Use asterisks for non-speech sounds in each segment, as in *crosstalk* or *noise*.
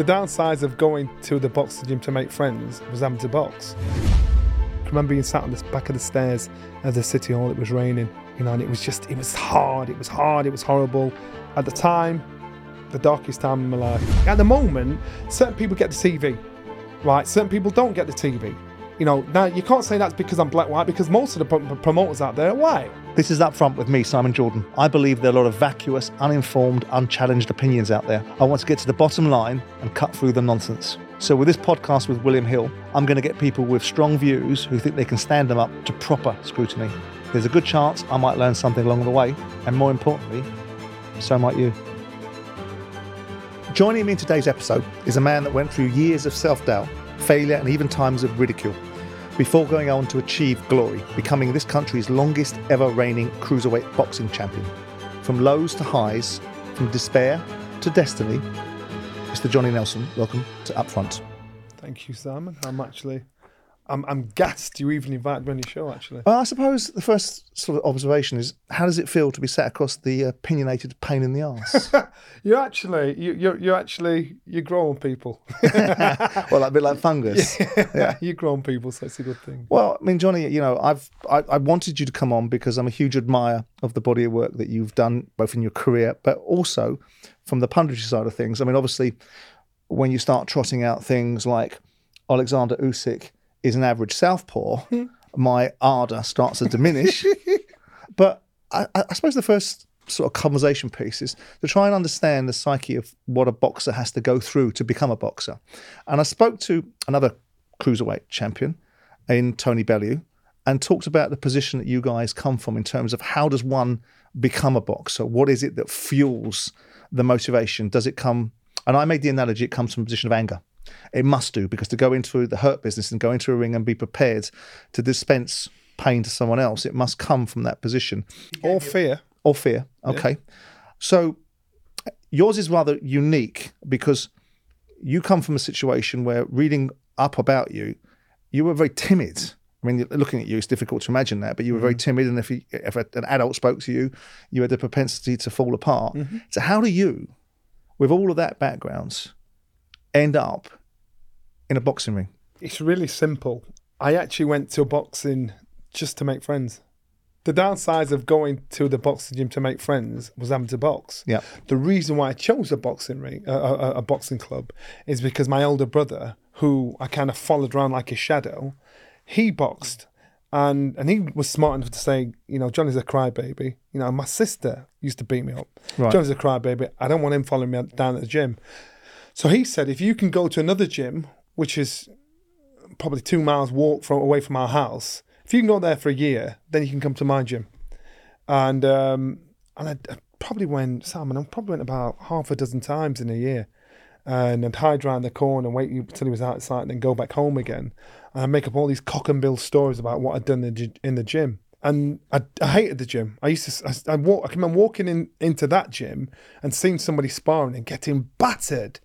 The downsides of going to the boxing gym to make friends was having to box. I remember being sat on the back of the stairs of the city hall. It was raining, you know, and it was just, it was hard. It was hard. It was horrible. At the time, the darkest time in my life. At the moment, certain people get the TV, right? Certain people don't get the TV. You know, now you can't say that's because I'm black white because most of the promoters out there are white. This is Up Front with me, Simon Jordan. I believe there are a lot of vacuous, uninformed, unchallenged opinions out there. I want to get to the bottom line and cut through the nonsense. So, with this podcast with William Hill, I'm going to get people with strong views who think they can stand them up to proper scrutiny. There's a good chance I might learn something along the way, and more importantly, so might you. Joining me in today's episode is a man that went through years of self doubt, failure, and even times of ridicule before going on to achieve glory, becoming this country's longest ever reigning cruiserweight boxing champion. From lows to highs, from despair to destiny, Mr. Johnny Nelson, welcome to Upfront. Thank you, Simon. I'm actually I'm, I'm gassed you even invited me on your show, actually. Well, I suppose the first sort of observation is how does it feel to be sat across the opinionated pain in the arse? *laughs* you're actually, you, you're, you're actually, you're grown people. *laughs* well, a bit like fungus. *laughs* Yeah. yeah. You're grown people, so it's a good thing. Well, I mean, Johnny, you know, I've, I, I wanted you to come on because I'm a huge admirer of the body of work that you've done, both in your career, but also from the punditry side of things. I mean, obviously, when you start trotting out things like Alexander Usyk, is an average southpaw, *laughs* my ardour starts to diminish. *laughs* but I, I, suppose the first sort of conversation piece is to try and understand the psyche of what a boxer has to go through to become a boxer. And I spoke to another cruiserweight champion in Tony Bellew and talked about the position that you guys come from in terms of how does one become a boxer? What is it that fuels the motivation? Does it come? And I made the analogy it comes from a position of anger. It must do because to go into the hurt business and go into a ring and be prepared to dispense pain to someone else, it must come from that position. Or fear. Or fear. Okay. Yeah. So yours is rather unique because you come from a situation where reading up about you, you were very timid. I mean, looking at you, it's difficult to imagine that, but you were very mm-hmm. timid. And if, you, if an adult spoke to you, you had the propensity to fall apart. Mm-hmm. So, how do you, with all of that background, end up in a boxing ring? It's really simple. I actually went to boxing just to make friends. The downsides of going to the boxing gym to make friends was having to box. Yeah. The reason why I chose a boxing ring, a, a, a boxing club, is because my older brother, who I kind of followed around like a shadow, he boxed, and and he was smart enough to say, you know, Johnny's a crybaby. You know, my sister used to beat me up. Right. Johnny's a crybaby. I don't want him following me down at the gym. So he said, if you can go to another gym, which is probably two miles walk from away from our house, if you can go there for a year, then you can come to my gym. And um, and I, I, probably went, Simon, I probably went about half a dozen times in a year. And I'd hide around the corner and wait until he was out of sight and then go back home again. And I'd make up all these cock and bill stories about what I'd done in the, gym and I, I, hated the gym. I used to, I, I walk, I remember walking in into that gym and seeing somebody sparring and getting battered,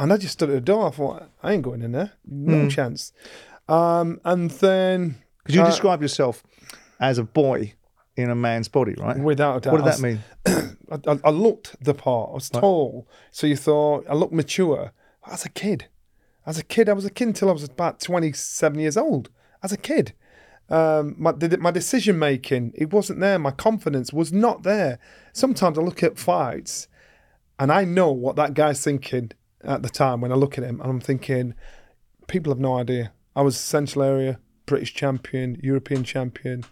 and I just stood at the door. I thought, I ain't going in there. No mm. chance. Um, and then. Because you uh, describe yourself as a boy in a man's body, right? Without a doubt. What did that mean? *clears throat* I, I, looked the part. I was right. tall. So you thought, I looked mature. As a kid. As a kid, I was a kid until I was about 27 years old. As a kid. Um, my, my decision making, it wasn't there. My confidence was not there. Sometimes I look at fights and I know what that guy's thinking at the time when I look at him, and I'm thinking, people have no idea. I was Central Area British champion, European champion.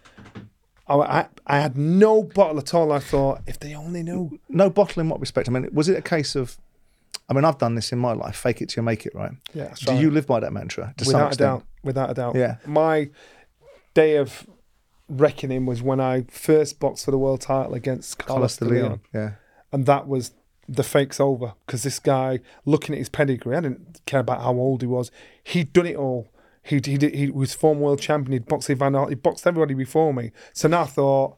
I, I, I had no bottle at all. I thought, if they only knew. No bottle in what respect? I mean, was it a case of I mean, I've done this in my life. Fake it till you make it, right? Yeah. Do right. you live by that mantra? without a doubt. Without a doubt. Yeah. My day of reckoning was when I first boxed for the world title against Carlos, Carlos de Leon. Leon. Yeah. And that was the fake's over because this guy, looking at his pedigree, I didn't care about how old he was. He'd done it all. He he he was former world champion. He'd boxed Evander. He boxed everybody before me. So now I thought,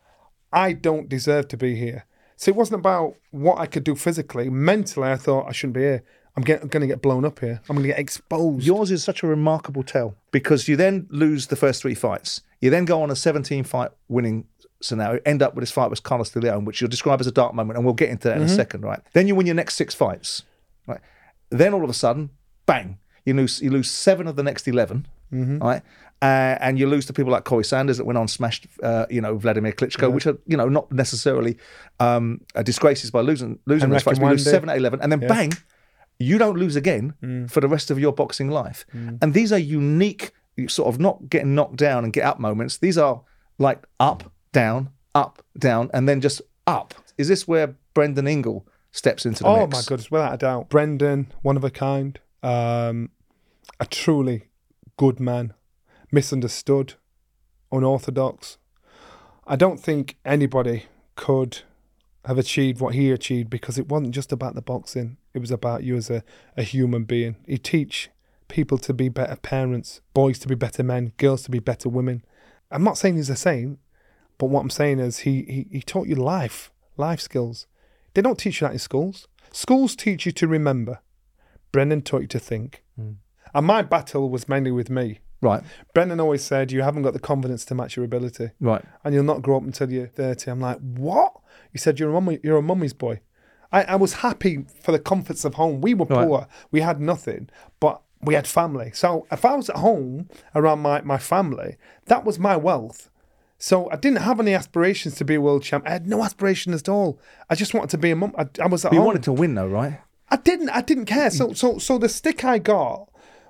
I don't deserve to be here. So it wasn't about what I could do physically. Mentally, I thought I shouldn't be here. I'm, I'm going to get blown up here. I'm going to get exposed. Yours is such a remarkable tale because you then lose the first three fights. You then go on a 17 fight winning scenario, end up with this fight with Carlos de Leon, which you'll describe as a dark moment, and we'll get into that mm-hmm. in a mm-hmm. second, right? Then you win your next six fights, right? Then all of a sudden, bang, you lose you lose seven of the next 11 right? Uh, and you lose to people like Corrie Sanders that went on smashed, uh, you know, Vladimir Klitschko, which are you know not necessarily um, uh, disgraces by losing losing those fights. We lose seven at eleven, and then bang, you don't lose again for the rest of your boxing life. And these are unique, sort of not getting knocked down and get up moments. These are like up, down, up, down, and then just up. Is this where Brendan Ingle steps into the Oh mix? Oh my goodness, without a doubt. Brendan, one of a kind, um, a truly good man, misunderstood, unorthodox. I don't think anybody could have achieved what he achieved because it wasn't just about the boxing. It was about you as a, a human being. He teach people to be better parents, boys to be better men, girls to be better women. I'm not saying he's a saint, but what I'm saying is he, he, he taught you life, life skills. They don't teach you that in schools. Schools teach you to remember. Brendan taught you to think. Hmm. And my battle was mainly with me. Right, Brendan always said, You haven't got the confidence to match your ability, right. and you'll not grow up until you're 30. I'm like, What? He said, You're a, mummy, you're a mummy's boy. I, I was happy for the comforts of home. We were Right. poor, we had nothing, but we had family. So if I was at home around my, my family, that was my wealth. So I didn't have any aspirations to be a world champ. I had no aspiration at all. I just wanted to be a mum. I, I was at You home. wanted to win though, right? I didn't. I didn't care. So, so, so the stick I got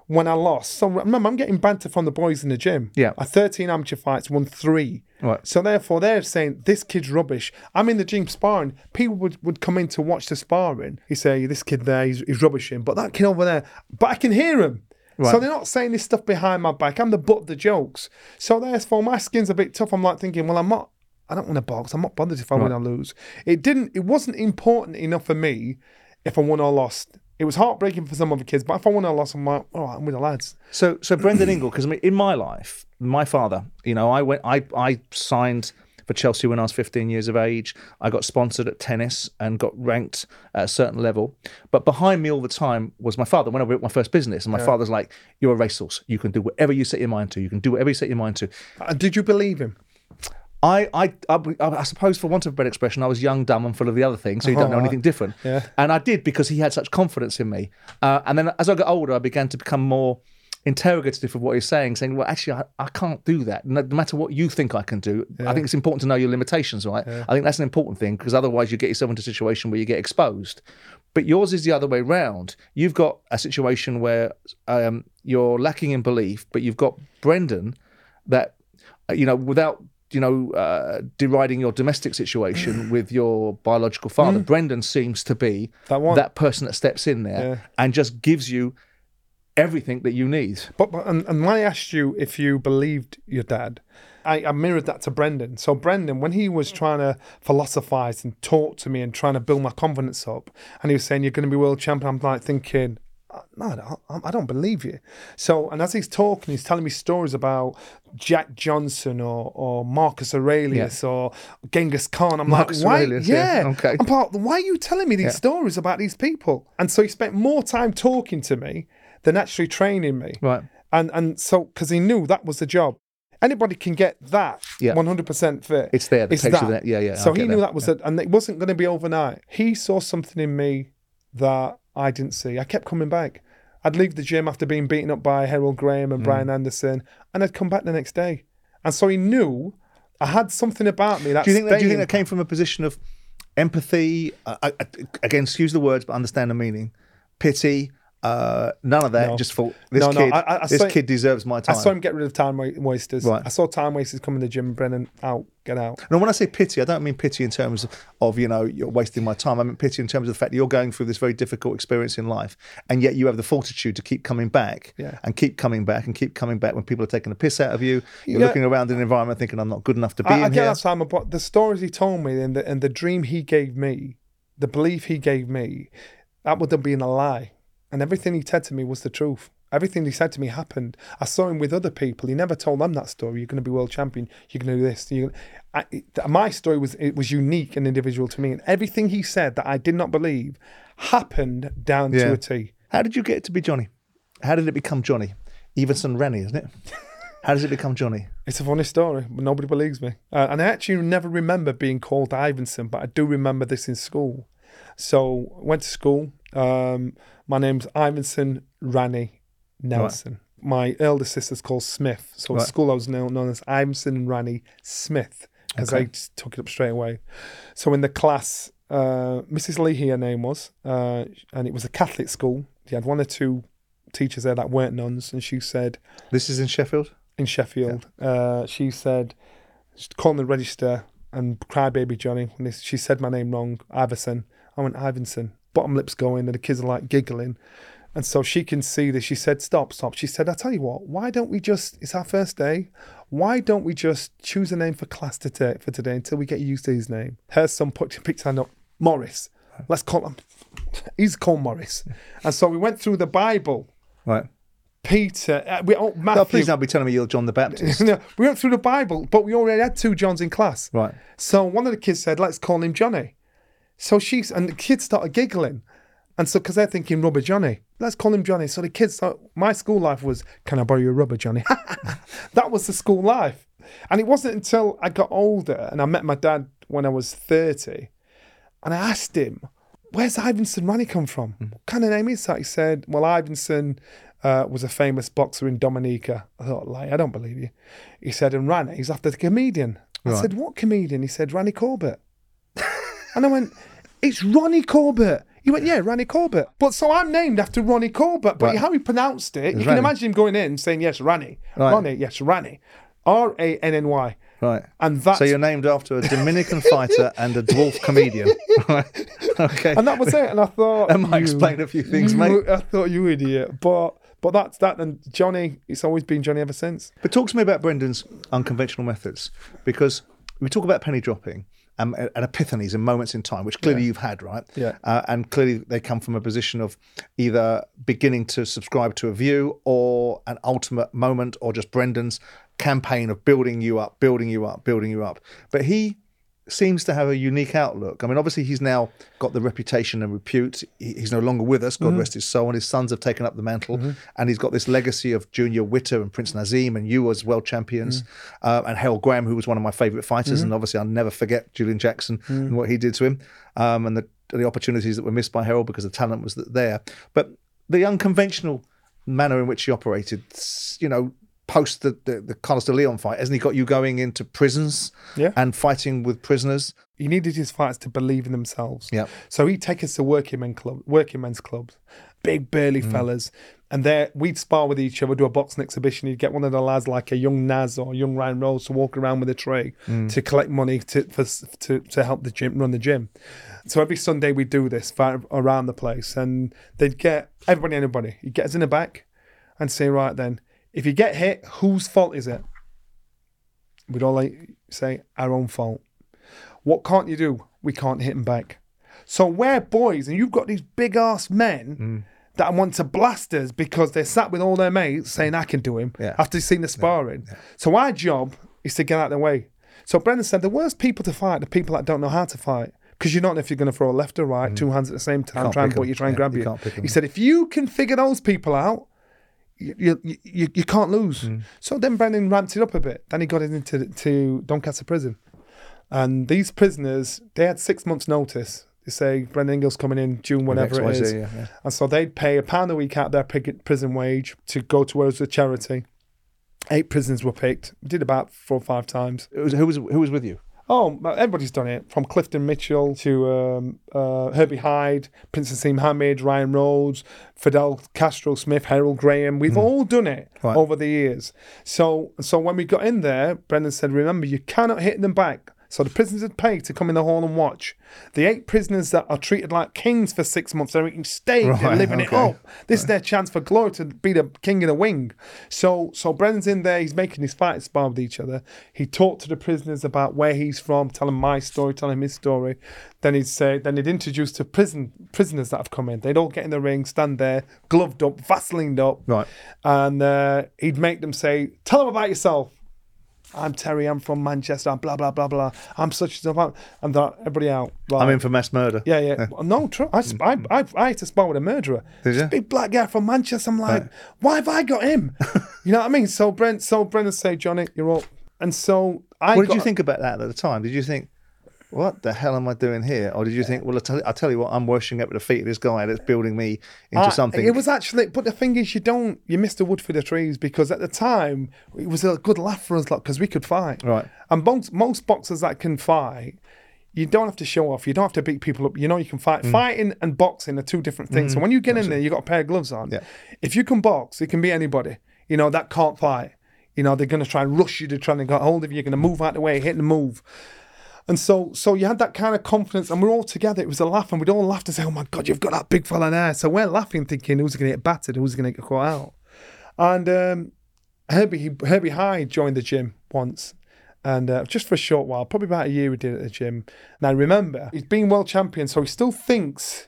when I lost. So remember, I'm getting banter from the boys in the gym. Yeah. I 13 amateur fights, won three. Right. So therefore, they're saying this kid's rubbish. I'm in the gym sparring. People would, would come in to watch the sparring. He say, "This kid there, he's, he's rubbishing," but that kid over there, but I can hear him. So they're not saying this stuff behind my back. I'm the butt of the jokes. So therefore, my skin's a bit tough. I'm like thinking, well, I'm not. I don't want to box. I'm not bothered if I win or lose. It didn't. It wasn't important enough for me if I won or lost. It was heartbreaking for some other kids, but if I won or lost, I'm like, all right, I'm with the lads. So, so Brendan Ingle, because I mean, in my life, my father, you know, I went, I, I signed for Chelsea when I was 15 years of age. I got sponsored at tennis and got ranked at a certain level. But behind me all the time was my father. When I built my first business, and my father's like, "You're a racehorse. You can do whatever you set your mind to. You can do whatever you set your mind to." And did you believe him? I, I, I, I suppose, for want of a better expression, I was young, dumb, and full of the other things, so you don't know Oh, anything different. yeah. And I did because he had such confidence in me. Uh, and then as I got older, I began to become more interrogative of what he's saying, saying, "Well, actually, I, I can't do that. No, no matter what you think I can do, I think it's important to know your limitations, right? I think that's an important thing because otherwise, you get yourself into a situation where you get exposed. But yours is the other way round. You've got a situation where um, you're lacking in belief, but you've got Brendan that uh, you know, without you know, uh, deriding your domestic situation *clears throat* with your biological father, Brendan seems to be That one. person that steps in there Yeah. and just gives you everything that you need. But, but and, and when I asked you if you believed your dad, I, I mirrored that to Brendan. So Brendan, when he was trying to philosophize and talk to me and trying to build my confidence up, and he was saying you're going to be world champion, I'm like thinking. "Uh, No, I don't, I don't believe you. So, and as he's talking, he's telling me stories about Jack Johnson or, or Marcus Aurelius or Genghis Khan. I'm Marcus like, why? Aurelius, yeah, okay. I'm like, why are you telling me these stories about these people? And so he spent more time talking to me than actually training me. Right. And and so because he knew that was the job. Anybody can get that Yeah. 100% fit. It's there, the It's that. there. Yeah, yeah, So I he knew that, that was it, and it wasn't going to be overnight. He saw something in me that I didn't see. I kept coming back. I'd leave the gym after being beaten up by Herol Graham and Brian Mm. Anderson, and I'd come back the next day. And so he knew I had something about me that. Do you think that, do you think that came from a position of empathy? Uh, I, I- again, excuse the words, but understand the meaning. Pity. Uh, none of that. No. Just thought this No, no, kid. I- I- this saw- kid deserves my time. I saw him get rid of time wasters. Right. I saw time wasters come in the gym. Brendan, out, get out. And when I say pity, I don't mean pity in terms of, you know, you're wasting my time. I mean pity in terms of the fact that you're going through this very difficult experience in life, and yet you have the fortitude to keep coming back Yeah. and keep coming back and keep coming back when people are taking the piss out of you. You're Yeah. looking around in an environment thinking, I'm not good enough to be I, in I get here. Simon, but the stories he told me and the, and the dream he gave me, the belief he gave me, that would have been a lie. And everything he said to me was the truth. Everything he said to me happened. I saw him with other people. He never told them that story. You're going to be world champion. You're going to do this. You're. I, my story was it was unique and individual to me. And everything he said that I did not believe happened down Yeah. to a T. How did you get it to be Johnny? How did it become Johnny? Ivanson Ranny, isn't it? *laughs* How does it become Johnny? It's a funny story, but nobody believes me. Uh, and I actually never remember being called Ivanson, but I do remember this in school. So I went to school, Um, my name's Ivanson Ranny Nelson. My elder sister's called Smith. So Right. at school I was known, known as Ivanson Ranny Smith because Okay. I took it up straight away. So in the class, uh, Mrs. Leahy, her name was, uh, and it was a Catholic school. She had one or two teachers there that weren't nuns, and she said, This is in Sheffield. in Sheffield. Uh, she said, called the register and crybaby Johnny. When she said my name wrong, Iverson. I went Ivanson. Bottom lips going, and the kids are like giggling. And so she can see this. She said, "Stop, stop." She said, "I tell you what. Why don't we just? It's our first day. Why don't we just choose a name for class today for today until we get used to his name?" Her son put picked hand up, Morris. Let's call him. He's called Morris. And so we went through the Bible. Right. Peter, uh, we oh, Matthew. No, please don't be telling me you're John the Baptist. *laughs* No, we went through the Bible, but we already had two Johns in class. right. So one of the kids said, "Let's call him Johnny." So she's and the kids started giggling, and so because they're thinking rubber Johnny, let's call him Johnny. So the kids, thought, my school life was, "Can I borrow your rubber Johnny?" *laughs* that was the school life, and it wasn't until I got older and I met my dad when I was thirty, and I asked him, "Where's Ivanson Ranny come from? What kind of name is that?" He said, "Well, Ivanson." Uh, was a famous boxer in Dominica. I thought, lie, I don't believe you. He said, and Ranny, he's after the comedian. I said, what comedian? He said, Ranny Corbett. *laughs* And I went, it's Ronnie Corbett. He went, yeah, Ronnie Corbett. But so I'm named after Ronnie Corbett. But Right. how he pronounced it, you can imagine him going in saying, yes, Ranny. Right. Ronnie, yes, Ranny. R A N N Y. Right. And that. So you're named after a Dominican *laughs* fighter and a dwarf comedian. *laughs* Right. Okay. and that was it. And I thought That might you- explain a few things, you- mate. I thought you idiot. But but that's that. And Johnny, it's always been Johnny ever since. But talk to me about Brendan's unconventional methods because we talk about penny dropping um, and epiphanies and moments in time, which clearly you've had, right? Yeah. Uh, and clearly they come from a position of either beginning to subscribe to a view or an ultimate moment or just Brendan's campaign of building you up, building you up, building you up. But he seems to have a unique outlook. I mean, obviously, he's now got the reputation and repute. He- He's no longer with us, God mm-hmm. rest his soul, and his sons have taken up the mantle. Mm-hmm. And he's got this legacy of Junior Witter and Prince Naseem and you as world champions, mm. uh, and Herol Graham, who was one of my favourite fighters. Mm-hmm. And obviously, I'll never forget Julian Jackson mm. and what he did to him, um, and the, the opportunities that were missed by Herol because the talent was there. But the unconventional manner in which he operated, you know, post the, the, the Carlos de Leon fight, hasn't he got you going into prisons Yeah. and fighting with prisoners? He needed his fighters to believe in themselves. Yeah. So he'd take us to working men club, working men's clubs, big burly Mm. fellas, and there we'd spar with each other, do a boxing exhibition. He'd get one of the lads like a young Naz or young Ryan Rhodes to walk around with a tray Mm. to collect money to for, to to help the gym run the gym. So every Sunday we'd do this fight around the place, and they'd get everybody, anybody. He'd get us in the back and say, right then, if you get hit, whose fault is it? We'd all like say our own fault. What can't you do? We can't hit him back. So we're boys, and you've got these big ass men Mm. that want to blast us because they're sat with all their mates saying I can do him Yeah. after seeing the sparring. So our job is to get out of the way. So Brendan said the worst people to fight are the people that don't know how to fight. Because you don't know if you're going to throw a left or right, two hands at the same time, Mm. Try and put you, try and Yeah, grab you you. can't pick 'em. He said if you can figure those people out, you you, you, you can't lose. Mm. So then Brendan ramped it up a bit. Then he got it into to Doncaster prison. And these prisoners, they had six months' notice. They say Brendan Ingle's coming in June, whatever it is. yeah, yeah. And so they'd pay a pound a week out of their prison wage to go towards a charity. Eight prisoners were picked. We did about four or five times. Was, who was who was with you? Oh, everybody's done it. From Clifton Mitchell to um, uh, Herbie Hide, Prince Naseem Hamed, Ryan Rhodes, Fidel Castro Smith, Herol Graham. We've all done it Right. over the years. So, so when we got in there, Brendan said, "Remember, you cannot hit them back." So the prisoners had paid to come in the hall and watch. The eight prisoners that are treated like kings for six months, they're eating steak, they're Right, living it up. This is their chance for glory to be the king in the wing. So so Brendan's in there, he's making his fights spar with each other. He talked to the prisoners about where he's from, telling my story, telling his story. Then he'd say then he'd introduce to prison prisoners that have come in. They'd all get in the ring, stand there, gloved up, vaselined up. Right. And uh, he'd make them say, Tell them about yourself. I'm Terry, I'm from Manchester, I'm blah blah blah blah. I'm such and such and that everybody out. Right. I'm in for mass murder. Yeah, yeah. *laughs* No, true. I, I, I, I had to spar with a murderer. Did you? This big black guy from Manchester. I'm like, why have I got him? *laughs* you know what I mean? So Brent, so Brendan say, Johnny, you're up. And so I What did got, you think about that at the time? Did you think what the hell am I doing here? Or did you think, well, I tell, I tell you what, I'm worshiping at the feet of this guy that's building me into Uh, something? It was actually, but the thing is, you don't, you miss the wood for the trees because at the time it was a good laugh for us, lot because we could fight. Right. And most, most boxers that can fight, you don't have to show off. You don't have to beat people up. You know you can fight. Fighting and boxing are two different things. So when you get in there, you got a pair of gloves on. Yeah. If you can box, it can be anybody. You know that can't fight. You know they're going to try and rush you. to try and get hold of you. You're going to move out the way, hit and move. And so, so you had that kind of confidence, and we're all together. It was a laugh, and we'd all laugh to say, "Oh my God, you've got that big fella there." So we're laughing, thinking, "Who's going to get battered? Who's going to get caught out?" And um, Herbie, Herbie Hide joined the gym once, and uh, just for a short while, probably about a year, we did at the gym. Now remember, he's been world champion, so he still thinks,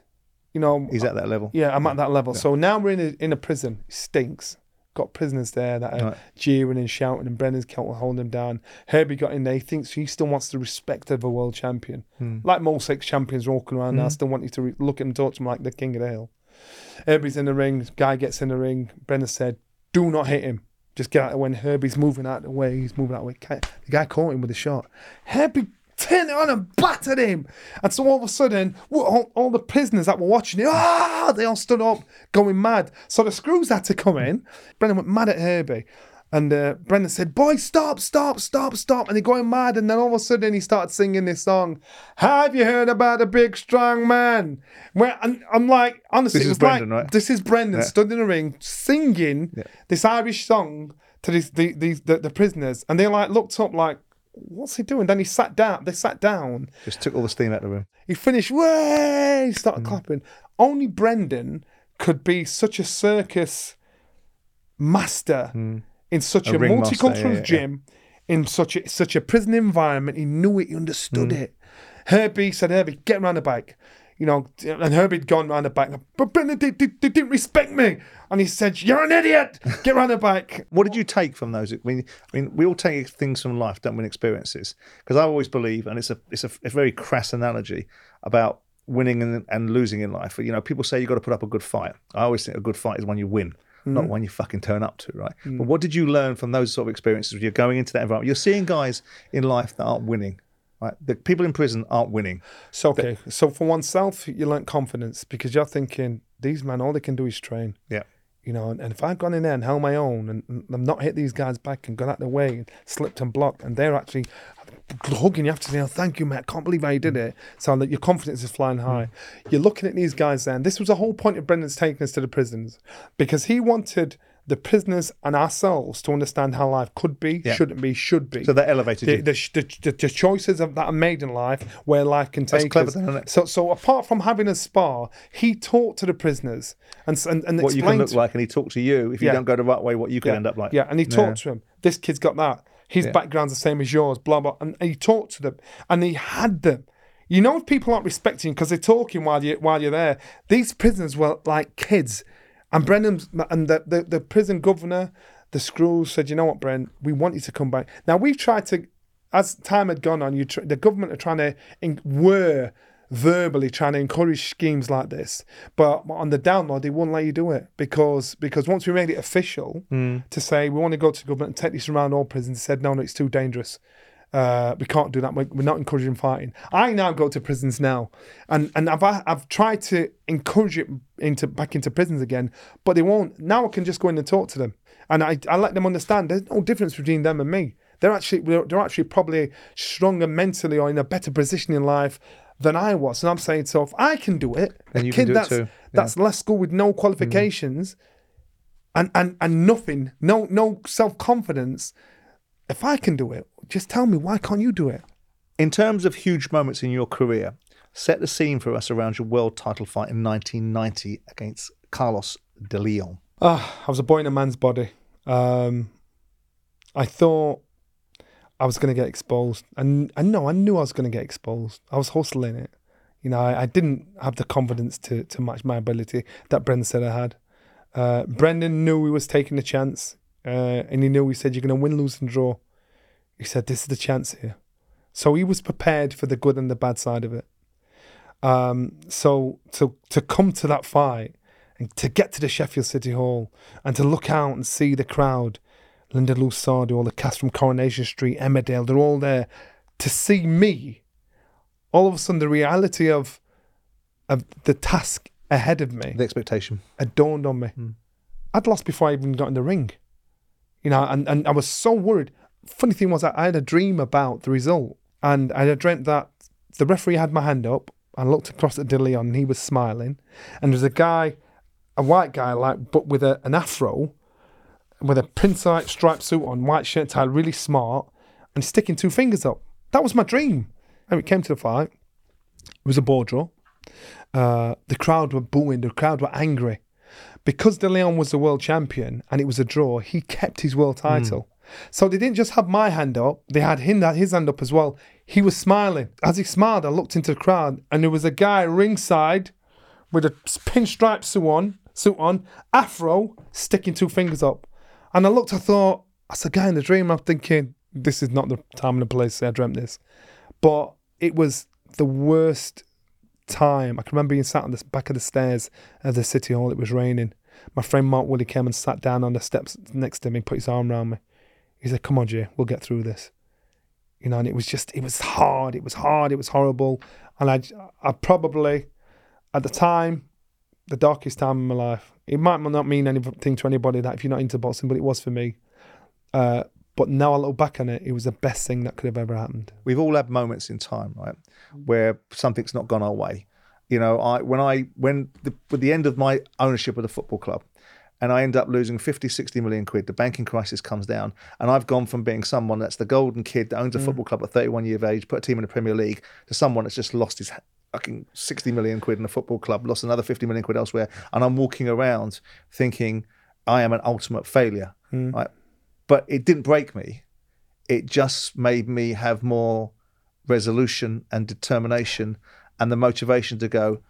you know, He's at that level. yeah, I'm at that level. So now we're in a, in a prison. It stinks. Got prisoners there that are Right. jeering and shouting, and Brendan's can't hold him down. Herbie got in there. He thinks he still wants the respect of a world champion. Hmm. Like most ex champions walking around now, still want you to re- look at him, talk to him like the king of the hill. Herbie's in the ring. Guy gets in the ring. Brendan said, "Do not hit him. Just get out of the way." When Herbie's moving out of the way, he's moving out of the way. The guy caught him with a shot. Herbie turned it on and battered him. And so all of a sudden, all, all the prisoners that were watching it, ah, they all stood up, going mad. So the screws had to come in. Brendan went mad at Herbie. And uh, Brendan said, Boy, stop, stop, stop, stop. And they're going mad. And then all of a sudden, he started singing this song Have you heard about a big, strong man? Where, and I'm like, honestly, This is Brendan, like, right? This is Brendan stood in the ring singing this Irish song to these, the, these, the, the prisoners. And they like looked up, like, What's he doing? Then he sat down. They sat down. Just took all the steam out of the room. He finished, way, he started clapping. Only Brendan could be such a circus master in such a, Mm. ringmaster, multicultural yeah, yeah, yeah. gym, in such a such a prison environment. He knew it, he understood Mm. it. Herbie said, Herbie, get around the bike. You know, and Herbie'd gone round the back, But Brendan, they, they, they didn't respect me. And he said, You're an idiot. Get around the back. *laughs* What did you take from those? I mean, I mean, we all take things from life, don't we? Experiences, because I always believe, and it's a it's a, a very crass analogy about winning and, and losing in life. You know, people say you've got to put up a good fight. I always think a good fight is one you win, not mm-hmm. one you fucking turn up to, right? But mm. what did you learn from those sort of experiences? When you're going into that environment. You're seeing guys in life that aren't winning. Right? The people in prison aren't winning. So, okay. So, for oneself, you learn confidence because you're thinking, These men, all they can do is train. Yeah. You know, and, and if I've gone in there and held my own and, and I've not hit these guys back and gone out the way and slipped and blocked, and they're actually hugging you after saying, oh, thank you, mate, I can't believe how you did it. So that your confidence is flying mm. high. You're looking at these guys then. This was the whole point of Brendan's taking us to the prisons because he wanted the prisoners and ourselves to understand how life could be, Yeah. shouldn't be, should be. So that elevated the, you. the, the, the, choices of, that are made in life where life can That's take clever us. then, it? So, so apart from having a spa, he talked to the prisoners and and, and what you can look like, and he talked to you if you Yeah. don't go the right way. What you could yeah, end up like. Yeah, and he talked to him. This kid's got that. His background's the same as yours, blah, blah. And, and he talked to them and he had them. You know, if people aren't respecting because they're talking while, you, while you're there, these prisoners were like kids. And Brendan and the, the, the prison governor, the screws said, you know what, Bren, we want you to come back. Now, we've tried to, as time had gone on, you tr- the government are trying to, in, were verbally trying to encourage schemes like this, but on the download they wouldn't let you do it because because once we made it official hmm. to say we want to go to government and take this around all prisons, they said no, no, it's too dangerous. Uh, we can't do that. We're, we're not encouraging fighting. I now go to prisons now, and and I've I've tried to encourage it into back into prisons again, but they won't. Now I can just go in and talk to them, and I, I let them understand there's no difference between them and me. They're actually they're they're actually probably stronger mentally or in a better position in life than I was. And I'm saying, so if I can do it, Then a you kid can do it that's too. Yeah. that's left school with no qualifications, and and and nothing, no no self confidence. If I can do it, just tell me why can't you do it? In terms of huge moments in your career, set the scene for us around your world title fight in 1990 against Carlos de Leon. Ah, I was a boy in a man's body. Um, I thought I was going to get exposed, and I know I knew I was going to get exposed. I was hustling it. You know, I, I didn't have the confidence to to match my ability that Brendan said I had. Uh, Brendan knew he was taking a chance, uh, and he knew he said, "You're going to win, lose, and draw." He said, "This is the chance here." So he was prepared for the good and the bad side of it. Um, so to to come to that fight and to get to the Sheffield City Hall and to look out and see the crowd, Linda Lusardi, all the cast from Coronation Street, Emmerdale, they're all there to see me all of a sudden the reality of of the task ahead of me The expectation. had dawned on me. I'd lost before I even got in the ring. You know, and, and I was so worried. Funny thing was, I had a dream about the result, and I had dreamt that the referee had my hand up. I looked across at De Leon, and he was smiling. And there's a guy, a white guy, like but with a, an afro, with a pinstripe striped suit on, white shirt tie, really smart, and sticking two fingers up. That was my dream. And it came to the fight. It was a ball draw. Uh, the crowd were booing. The crowd were angry because De Leon was the world champion and it was a draw, he kept his world title. So they didn't just have my hand up, they had him his hand up as well. He was smiling. As he smiled, I looked into the crowd and there was a guy ringside with a pinstripe suit on, suit on, afro, sticking two fingers up. And I looked, I thought, that's a guy in the dream. I'm thinking, this is not the time and the place I dreamt this. But it was the worst time. I can remember being sat on the back of the stairs of the city hall. It was raining. My friend Mark Willie came and sat down on the steps next to me, put his arm around me. He said, "Come on, Jay, we'll get through this." You know, and it was just, it was hard. It was hard. It was horrible. And I, I probably, at the time, the darkest time in my life. It might not mean anything to anybody that if you're not into boxing, but it was for me. Uh, but now I look back on it, it was the best thing that could have ever happened. We've all had moments in time, right, where something's not gone our way. You know, I when I when the, with the end of my ownership of the football club, and I end up losing 50, 60 million quid, the banking crisis comes down, and I've gone from being someone that's the golden kid that owns a mm. football club at 31 years of age, put a team in the Premier League, to someone that's just lost his fucking 60 million quid in a football club, lost another 50 million quid elsewhere, and I'm walking around thinking I am an ultimate failure. Mm. Right? But it didn't break me. It just made me have more resolution and determination and the motivation to go,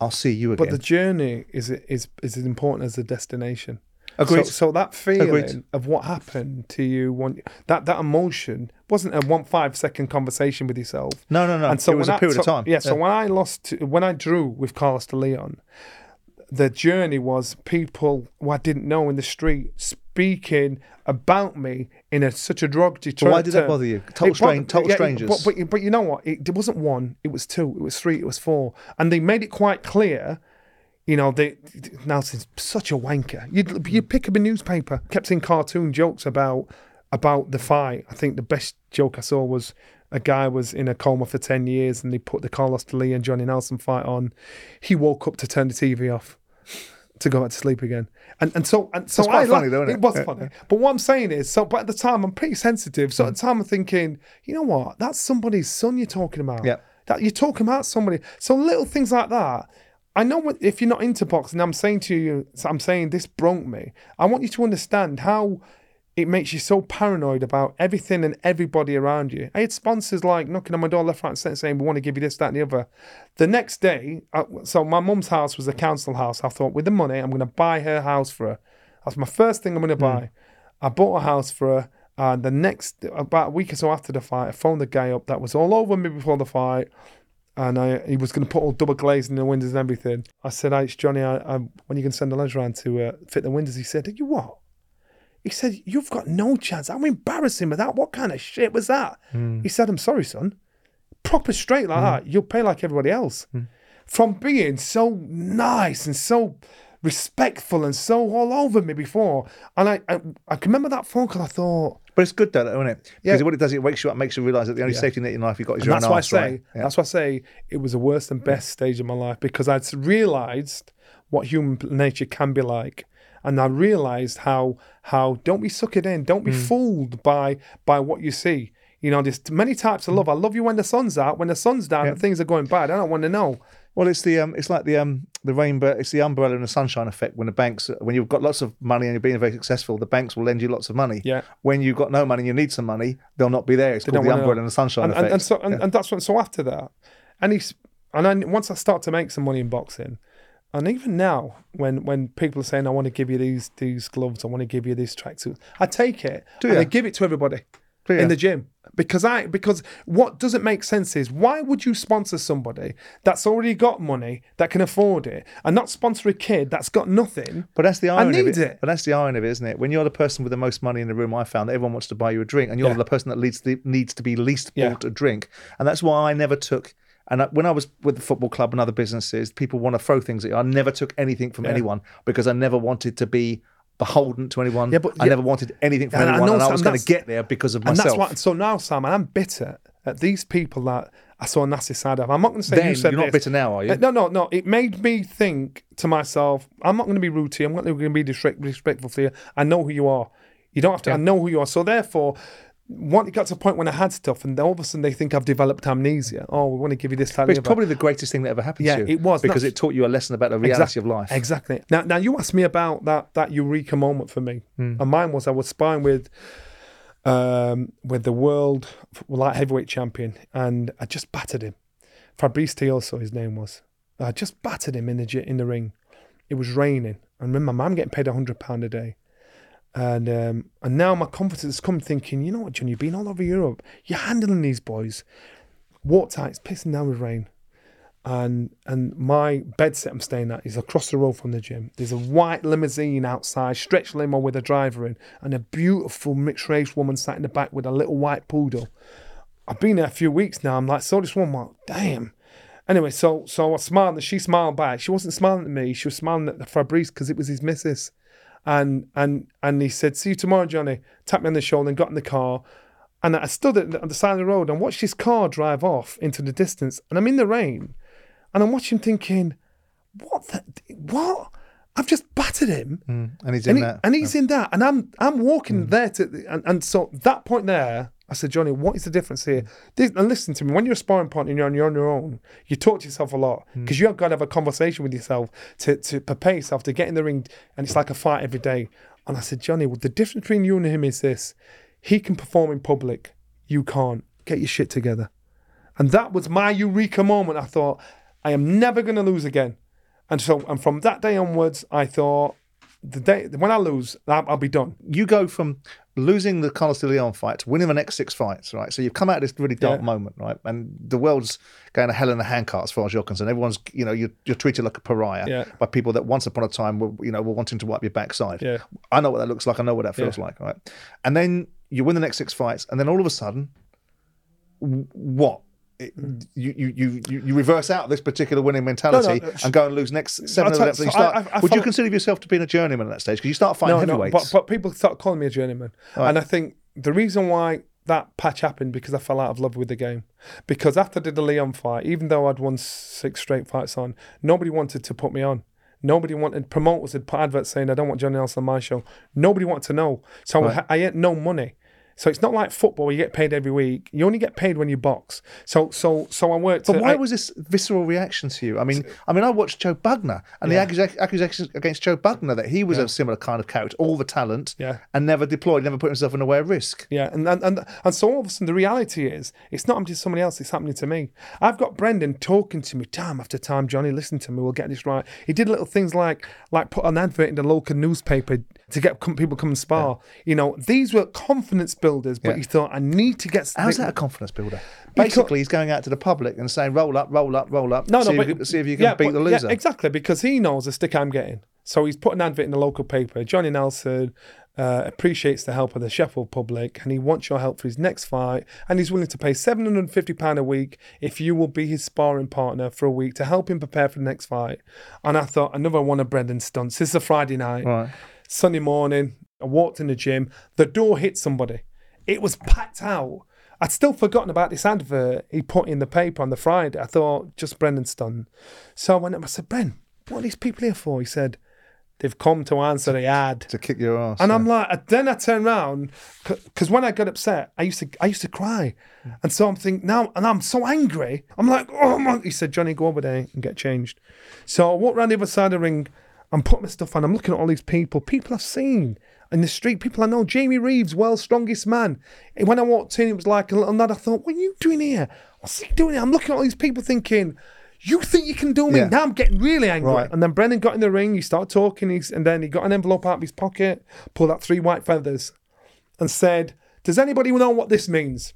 I'll see you again. But the journey is is is as important as the destination. Agreed. So, so that feeling Agreed. of what happened to you, when that that emotion wasn't a one five second conversation with yourself. no, no, no. And so it was when a I- period of so- time. Yeah. So when I lost, to, when I drew with Carlos de Leon, the journey was people who I didn't know in the street speaking about me in a, such a derogatory But why did that bother you? Total It total yeah, strangers. But, but, but you know what? It, it wasn't one. It was two. It was three. It was four. And they made it quite clear. You know, they Nelson's such a wanker. You'd you pick up a newspaper, kept seeing cartoon jokes about about the fight. I think the best joke I saw was a guy was in a coma for ten years, and they put the Carlos Lee and Johnny Nelson fight on. He woke up to turn the TV off to go back to sleep again. And and so and so I funny isn't it it? was funny. But what I'm saying is, so but at the time I'm pretty sensitive. So at the mm. time I'm thinking, you know what? That's somebody's son you're talking about. Yeah. That you're talking about somebody. So little things like that. I know if you're not into boxing, I'm saying to you, I'm saying this broke me. I want you to understand how it makes you so paranoid about everything and everybody around you. I had sponsors like knocking on my door left, right, and centre saying, We want to give you this, that, and the other. The next day, uh, so my mum's house was a council house. I thought, with the money, I'm going to buy her house for her. That's my first thing I'm going to buy. I bought a house for her. And the next, about a week or so after the fight, I phoned the guy up that was all over me before the fight. And I, he was going to put all double glazing in the windows and everything. I said, Hey, it's Johnny, I, I, when are you going to send the lads around to uh, fit the windows? He said, You what? He said, You've got no chance. I'm embarrassing with that. What kind of shit was that? Hmm. He said, I'm sorry, son. Proper straight like hmm. that. You'll pay like everybody else. Hmm. From being so nice and so respectful and so all over me before. And I, I, I can remember that phone call. I thought, But it's good though, isn't it? Yeah. Because what it does, it wakes you up, makes you realise that the only Yeah. safety net in life you've got is and your that's own why I say, right? Yeah. that's why I say it was the worst and best stage of my life because I'd realised what human nature can be like. And I realised how how don't be suck it in, don't Hmm. be fooled by by what you see. You know, there's many types of love. I love you when the sun's out. When the sun's down and things are going bad, I don't want to know. Well, it's the um, it's like the um, the rainbow. It's the umbrella and the sunshine effect. When the banks, when you've got lots of money and you're being very successful, the banks will lend you lots of money. Yeah. When you've got no money and you need some money, they'll not be there. It's called don't the umbrella know. and the sunshine and, effect. and, and so and, and that's what so after that and he's and then once I start to make some money in boxing and even now when when people are saying I want to give you these these gloves I want to give you these tracksuits I take it Do and? I give it to everybody in the gym because I because what doesn't make sense is why would you sponsor somebody that's already got money that can afford it and not sponsor a kid that's got nothing But that's the I irony of it. it. But that's the irony of it, isn't it? When you're the person with the most money in the room, I found that everyone wants to buy you a drink, and you're Yeah. the person that leads the, needs to be least Yeah. bought a drink, and that's why I never took And uh, when I was with the football club and other businesses, people want to throw things at you. I never took anything from anyone because I never wanted to be beholden to anyone. Yeah, but- I yeah. never wanted anything from And I anyone, know, and I Sam, was going to get there because of myself. And that's why. So now, Sam, I'm bitter at these people that I saw a nasty side of. I'm not going to say then you said you're not this. bitter now, are you? Uh, No, no, no. It made me think to myself, I'm not going to be rude to you. I'm not going to be disrespectful to you. I know who you are. You don't have to. I know who you are. So therefore, when it got to a point when I had stuff, and all of a sudden they think I've developed amnesia. Oh, we want to give you this. That, But it's and the other. probably the greatest thing that ever happened Yeah, to you. it was. because it taught you a lesson about the reality of life. Exactly. Now, now you asked me about that that eureka moment for me, Hmm. and mine was I was sparring with, um, with the world light heavyweight champion, and I just battered him. Fabrice Tiozzo, his name was. I just battered him in the in the ring. It was raining, and remember, I'm getting paid a hundred pound a day. And um, and now my confidence has come thinking, you know what, John, you've been all over Europe. You're handling these boys. Watertight, it's pissing down with rain and and my bed set I'm staying at is across the road from the gym. There's a white limousine outside, stretch limo with a driver in, and a beautiful mixed race woman sat in the back with a little white poodle. I've been there a few weeks now. I'm like, saw this I'm like, damn. Anyway, so so I smiled and she smiled back. She wasn't smiling at me. She was smiling at the Fabrice because it was his missus. And and and he said, "See you tomorrow, Johnny." Tapped me on the shoulder and got in the car. And I stood at the, on the side of the road and watched his car drive off into the distance. And I'm in the rain, and I'm watching, thinking, "What? The, what? I've just battered him." Mm. And he's in and, he- that. and he's oh. in that, and I'm I'm walking mm. there to, and, and so that point there, I said, Johnny, what is the difference here? This, and listen to me, when you're a sparring partner and you're on, you're on your own, you talk to yourself a lot hmm. because you have got to have a conversation with yourself to to prepare yourself to get in the ring, and it's like a fight every day. And I said, Johnny, well, the difference between you and him is this: he can perform in public, you can't. Get your shit together. And that was my eureka moment. I thought, I am never going to lose again. And so, and from that day onwards, I thought, the day when I lose, I'll, I'll be done. you go from losing the Carlos de Leon fight winning the next six fights, right? So you've come out of this really dark Yeah. moment, right? And the world's going to hell in a handcart as far as you're concerned. Everyone's, you know, you're, you're treated like a pariah Yeah. by people that once upon a time were, you know, were wanting to wipe your backside. Yeah. I know what that looks like. I know what that feels like, right? And then you win the next six fights, and then all of a sudden, w- what? It, hmm. you, you you you reverse out this particular winning mentality no, and go and lose next seven of tell- them. So you start, I- I- I would you consider yourself to be a journeyman at that stage? Because you start fighting No, no, heavyweights. but, but people start calling me a journeyman. And I think the reason why that patch happened because I fell out of love with the game. Because after I did the Leon fight, even though I'd won six straight fights on, nobody wanted to put me on. Nobody wanted promoters had put adverts saying I don't want Johnny Nelson on my show. Nobody wanted to know. So I, I had no money. So it's not like football where you get paid every week. You only get paid when you box. So so so I worked. But why I- was this visceral reaction to you? I mean, I mean, I watched Joe Bugner and the accusa- accusations against Joe Bugner that he was a similar kind of character, all the talent, Yeah. and never deployed, never put himself in a way of risk. Yeah, and, and and and so all of a sudden the reality is it's not happening to somebody else, it's happening to me. I've got Brendan talking to me time after time, Johnny, listen to me, we'll get this right. He did little things like like put an advert in the local newspaper to get people come and spar. You know, these were confidence builders, but Yeah. he thought I need to get How's that a confidence builder? Basically, he's going out to the public and saying, "Roll up, roll up, roll up. No, see no, if but you, see if you can yeah, beat but- the loser." Yeah, exactly, because he knows the stick I'm getting. So he's put an advert in the local paper. Johnny Nelson uh, appreciates the help of the Sheffield public, and he wants your help for his next fight. And he's willing to pay seven hundred and fifty pound a week if you will be his sparring partner for a week to help him prepare for the next fight. And I thought another one of Brendan's stunts. This is a Friday night. Right. Sunday morning, I walked in the gym. The door hit somebody. It was packed out. I'd still forgotten about this advert he put in the paper on the Friday. I thought, just Brendan's done. So I went up, I said, Bren, what are these people here for? He said, they've come to answer the ad. to kick your ass. And yeah. I'm like, then I turn around because when I got upset, I used to, I used to cry, hmm. and so I'm thinking now, and I'm so angry. I'm like, oh my! He said, Johnny, go over there and get changed. So I walk around the other side of the ring. I'm putting my stuff on. I'm looking at all these people, people I've seen in the street, people I know. Jamie Reeves, world's strongest man. And when I walked in, it was like a little nod. I thought, what are you doing here? What's he doing here? I'm looking at all these people, thinking. You think you can do me? Yeah. Now I'm getting really angry. Right. And then Brendan got in the ring. He started talking. He's, and then he got an envelope out of his pocket, pulled out three white feathers, and said, "Does anybody know what this means?"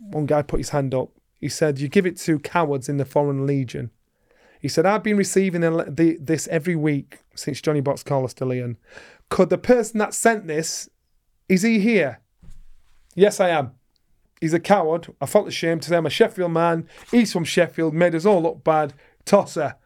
One guy put his hand up. He said, "You give it to cowards in the Foreign Legion." He said, "I've been receiving this every week since Johnny Box Carlos de Leon. Could the person that sent this, is he here?" Yes, I am. He's a coward. I felt ashamed to say I'm a Sheffield man. He's from Sheffield, made us all look bad. Tosser.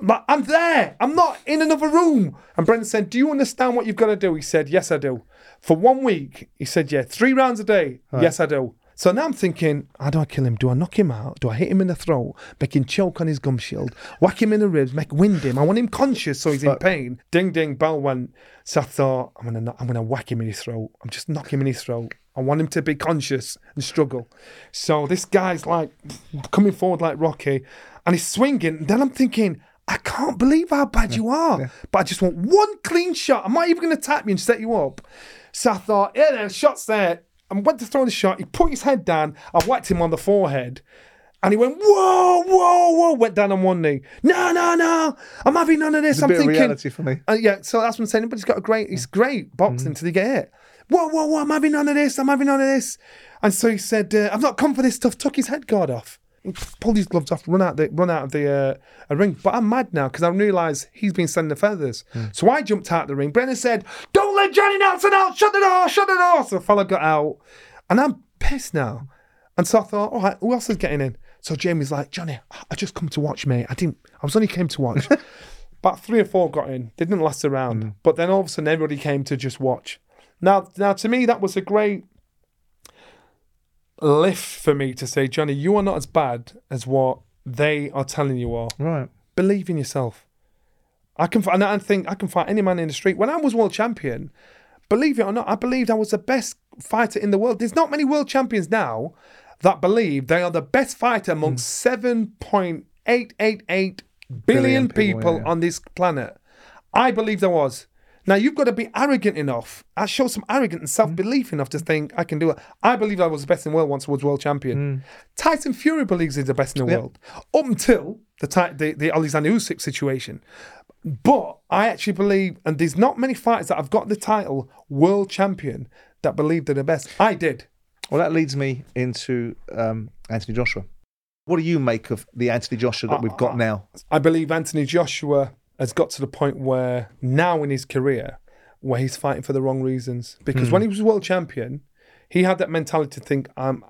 But I'm there. I'm not in another room. And Brendan said, Do you understand what you've got to do? He said, Yes, I do. For one week, he said, Yeah, three rounds a day. Yes, I do. So now I'm thinking, how do I kill him? Do I knock him out? Do I hit him in the throat, make him choke on his gum shield, whack him in the ribs, make wind him? I want him conscious so he's in pain. Ding ding, bell went. So I thought, I'm gonna I'm gonna whack him in his throat. I'm just knock him in his throat. I want him to be conscious and struggle. So this guy's like coming forward like Rocky, and he's swinging. Then I'm thinking, I can't believe how bad you are. But I just want one clean shot. I'm not even going to tap you and set you up. So I thought, yeah, the shot's there. I went to throw the shot. He put his head down. I whacked him on the forehead. And he went, whoa, whoa, whoa, went down on one knee. No, no, no, I'm having none of this. It's a I'm bit of thinking, reality for me. uh, yeah, so that's what I'm saying. But he's got a great, he's great boxing until he get hit. Whoa, whoa, whoa! I'm having none of this. I'm having none of this. And so he said, uh, "I've not come for this stuff." Took his head guard off, He these gloves off, run out the run out of the uh, a ring. But I'm mad now because I realise he's been sending the feathers. So I jumped out of the ring. Brendan said, "Don't let Johnny Nelson out. Shut the door. Shut the door." So the fella got out, and I'm pissed now. And so I thought, all right, who else is getting in? So Jamie's like, Johnny, I just come to watch, mate. I didn't. I was only came to watch. *laughs* About three or four got in. They didn't last around. But then all of a sudden, everybody came to just watch. Now, now to me, that was a great lift for me to say, Johnny, you are not as bad as what they are telling you are. Right. Believe in yourself. I can, and I think I can fight any man in the street. When I was world champion, believe it or not, I believed I was the best fighter in the world. There's not many world champions now that believe they are the best fighter amongst hmm. 7.888 billion Billion people, people yeah. on this planet. I believed I was. Now you've got to be arrogant enough. I show some arrogance and hmm. self-belief enough to think I can do it. I believe I was the best in the world once I was world champion. Hmm. Tyson Fury believes he's the best in the Yep. world up until the, the the Alexander Usyk situation. But I actually believe, and there's not many fighters that have got the title world champion that believe they're the best. I did. Well, that leads me into um, Anthony Joshua. What do you make of the Anthony Joshua that uh, we've got uh, now? I believe Anthony Joshua has got to the point where now in his career, where he's fighting for the wrong reasons. Because Hmm. when he was world champion, he had that mentality to think, I'm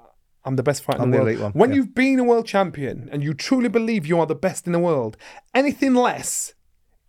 I'm the best fighter in I'm the, the world. elite one, When yeah. you've been a world champion and you truly believe you are the best in the world, anything less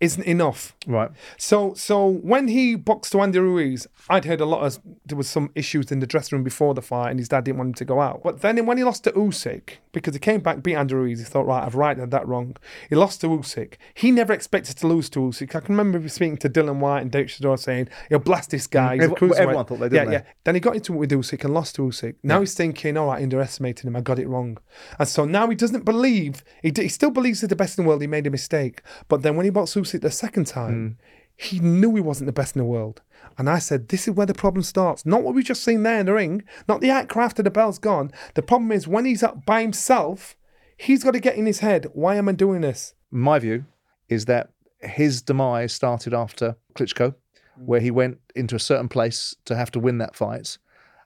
isn't enough. Right. So so when he boxed to Andy Ruiz, I'd heard a lot of there was some issues in the dressing room before the fight, and his dad didn't want him to go out. But then when he lost to Usyk, because he came back beat Andy Ruiz, he thought, right, I've righted that wrong. He lost to Usyk. He never expected to lose to Usyk. I can remember speaking to Dillian Whyte and Dave Shador saying, he'll blast this guy. A Everyone- cruiserweight." everyone thought they did, Yeah, didn't yeah. they? Then he got into it with Usyk and lost to Usyk. Now he's thinking, all right, I underestimated him. I got it wrong. And so now he doesn't believe, he, d- he still believes he's the best in the world. He made a mistake. But then when he boxed Usyk the second time, Hmm. he knew he wasn't the best in the world. And I said, this is where the problem starts. Not what we've just seen there in the ring, not the act after the bell's gone. The problem is when he's up by himself, he's got to get in his head, why am I doing this? My view is that his demise started after Klitschko, where he went into a certain place to have to win that fight.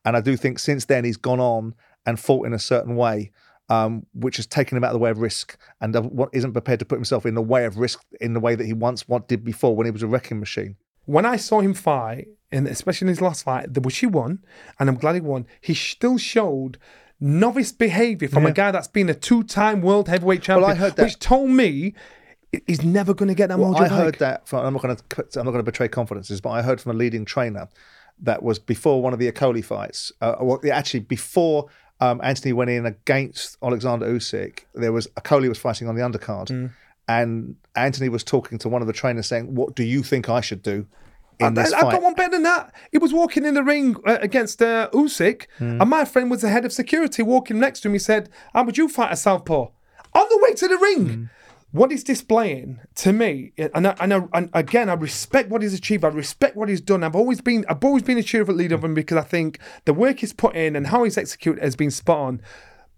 And I do think since then he's gone on and fought in a certain way, um, which has taken him out of the way of risk and what isn't prepared to put himself in the way of risk in the way that he once what did before when he was a wrecking machine. when I saw him fight, and especially in his last fight, the which he won, and I'm glad he won, he still showed novice behaviour from a guy that's been a two-time world heavyweight champion, I heard that- which told me he's never going to get that Well, mojo I back. heard that. From, I'm not going to. I'm not going to betray confidences, but I heard from a leading trainer that was before one of the Okolie fights. Uh, well, actually, before um, Anthony went in against Alexander Usyk, there was Okolie was fighting on the undercard, Hmm. and Anthony was talking to one of the trainers saying, "What do you think I should do in this I, I fight?" got one better than that. He was walking in the ring uh, against uh, Usyk, Hmm. and my friend was the head of security walking next to him. He said, "How would you fight a southpaw?" On the way to the ring. Hmm. What he's displaying to me, and, I, and, I, and again, I respect what he's achieved. I respect what he's done. I've always been, I've always been a cheerful leader of him because I think the work he's put in and how he's executed has been spot on.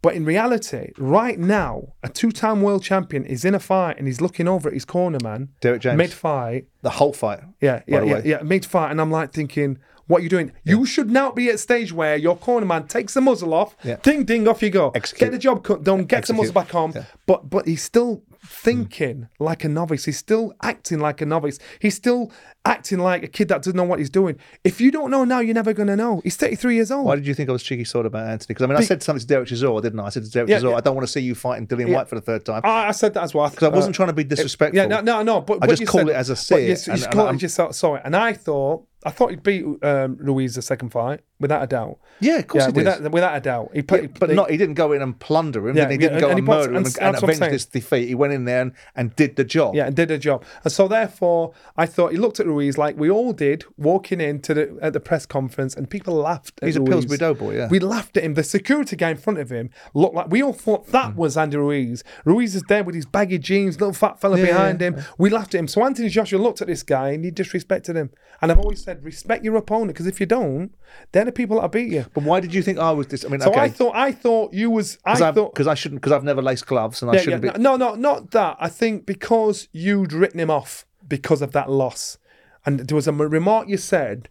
But in reality, right now, a two-time world champion is in a fight and he's looking over at his corner man, Derrick James. mid-fight, the whole fight. yeah, yeah, yeah, yeah. Mid fight, and I'm like thinking, what are you doing? You should now be at a stage where your corner man takes the muzzle off, Yeah. ding ding, off you go. Execute. Get the job cut done, get the muzzle back on. Yeah. But but he's still thinking like a novice. He's still acting like a novice. He's still acting like a kid that doesn't know what he's doing. If you don't know now, you're never going to know. He's 33 years old. Why did you think I was cheeky sort about Anthony? Because I mean, I said something to Derek Chisora, didn't I? I said to Derek Yeah, Chisora, yeah. I don't want to see you fighting Dillian Whyte for the third time. I, I said that as well. Because I wasn't trying to be disrespectful. Yeah, no, no, no. But I just you call said- it as I see it, You and- just and call it, I'm- you just saw, saw it, and I thought, I thought he'd beat um, Ruiz the second fight without a doubt. Yeah, of course yeah, he did. without, without a doubt. He Yeah, played, but not. He didn't go in and plunder him. Yeah, he didn't go and and, he murder him and and, avenge this defeat. He went in there and, and did the job. Yeah, and did a job. And so therefore, I thought he looked at Ruiz like we all did, walking into the at the press conference, and people laughed. At He's a Ruiz. Pillsbury Doughboy, yeah. we laughed at him. The security guy in front of him looked like we all thought that mm. was Andy Ruiz. Ruiz is there with his baggy jeans, little fat fella Yeah, behind yeah, him. We laughed at him. So Anthony Joshua looked at this guy and he disrespected him. And I've always said, respect your opponent because if you don't, they're the people that'll beat you. But why did you think I was this? I mean, So okay, I thought, I thought you was, I because thought. Because I shouldn't, because I've never laced gloves and I Yeah, shouldn't yeah, be. no, no, not that. I think because you'd written him off because of that loss, and there was a remark you said,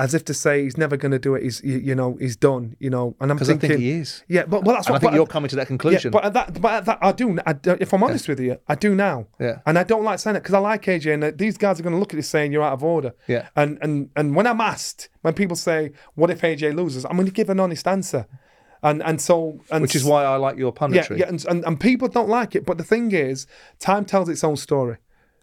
as if to say he's never going to do it. He's, you, you know, he's done. You know, and I'm Because I thinking, think he is. yeah, but well, that's And I what. think but- you're coming to that yeah, conclusion. but that, but that, I do. I, if I'm honest with you, I do now. Yeah. And I don't like saying it because I like AJ, and uh, these guys are going to look at this saying you're out of order. Yeah. And and and when I'm asked, when people say, "What if AJ loses?" I'm going to give an honest answer. And and so and which is why I like your yeah, punditry. yeah, and, and, and people don't like it. But the thing is, time tells its own story.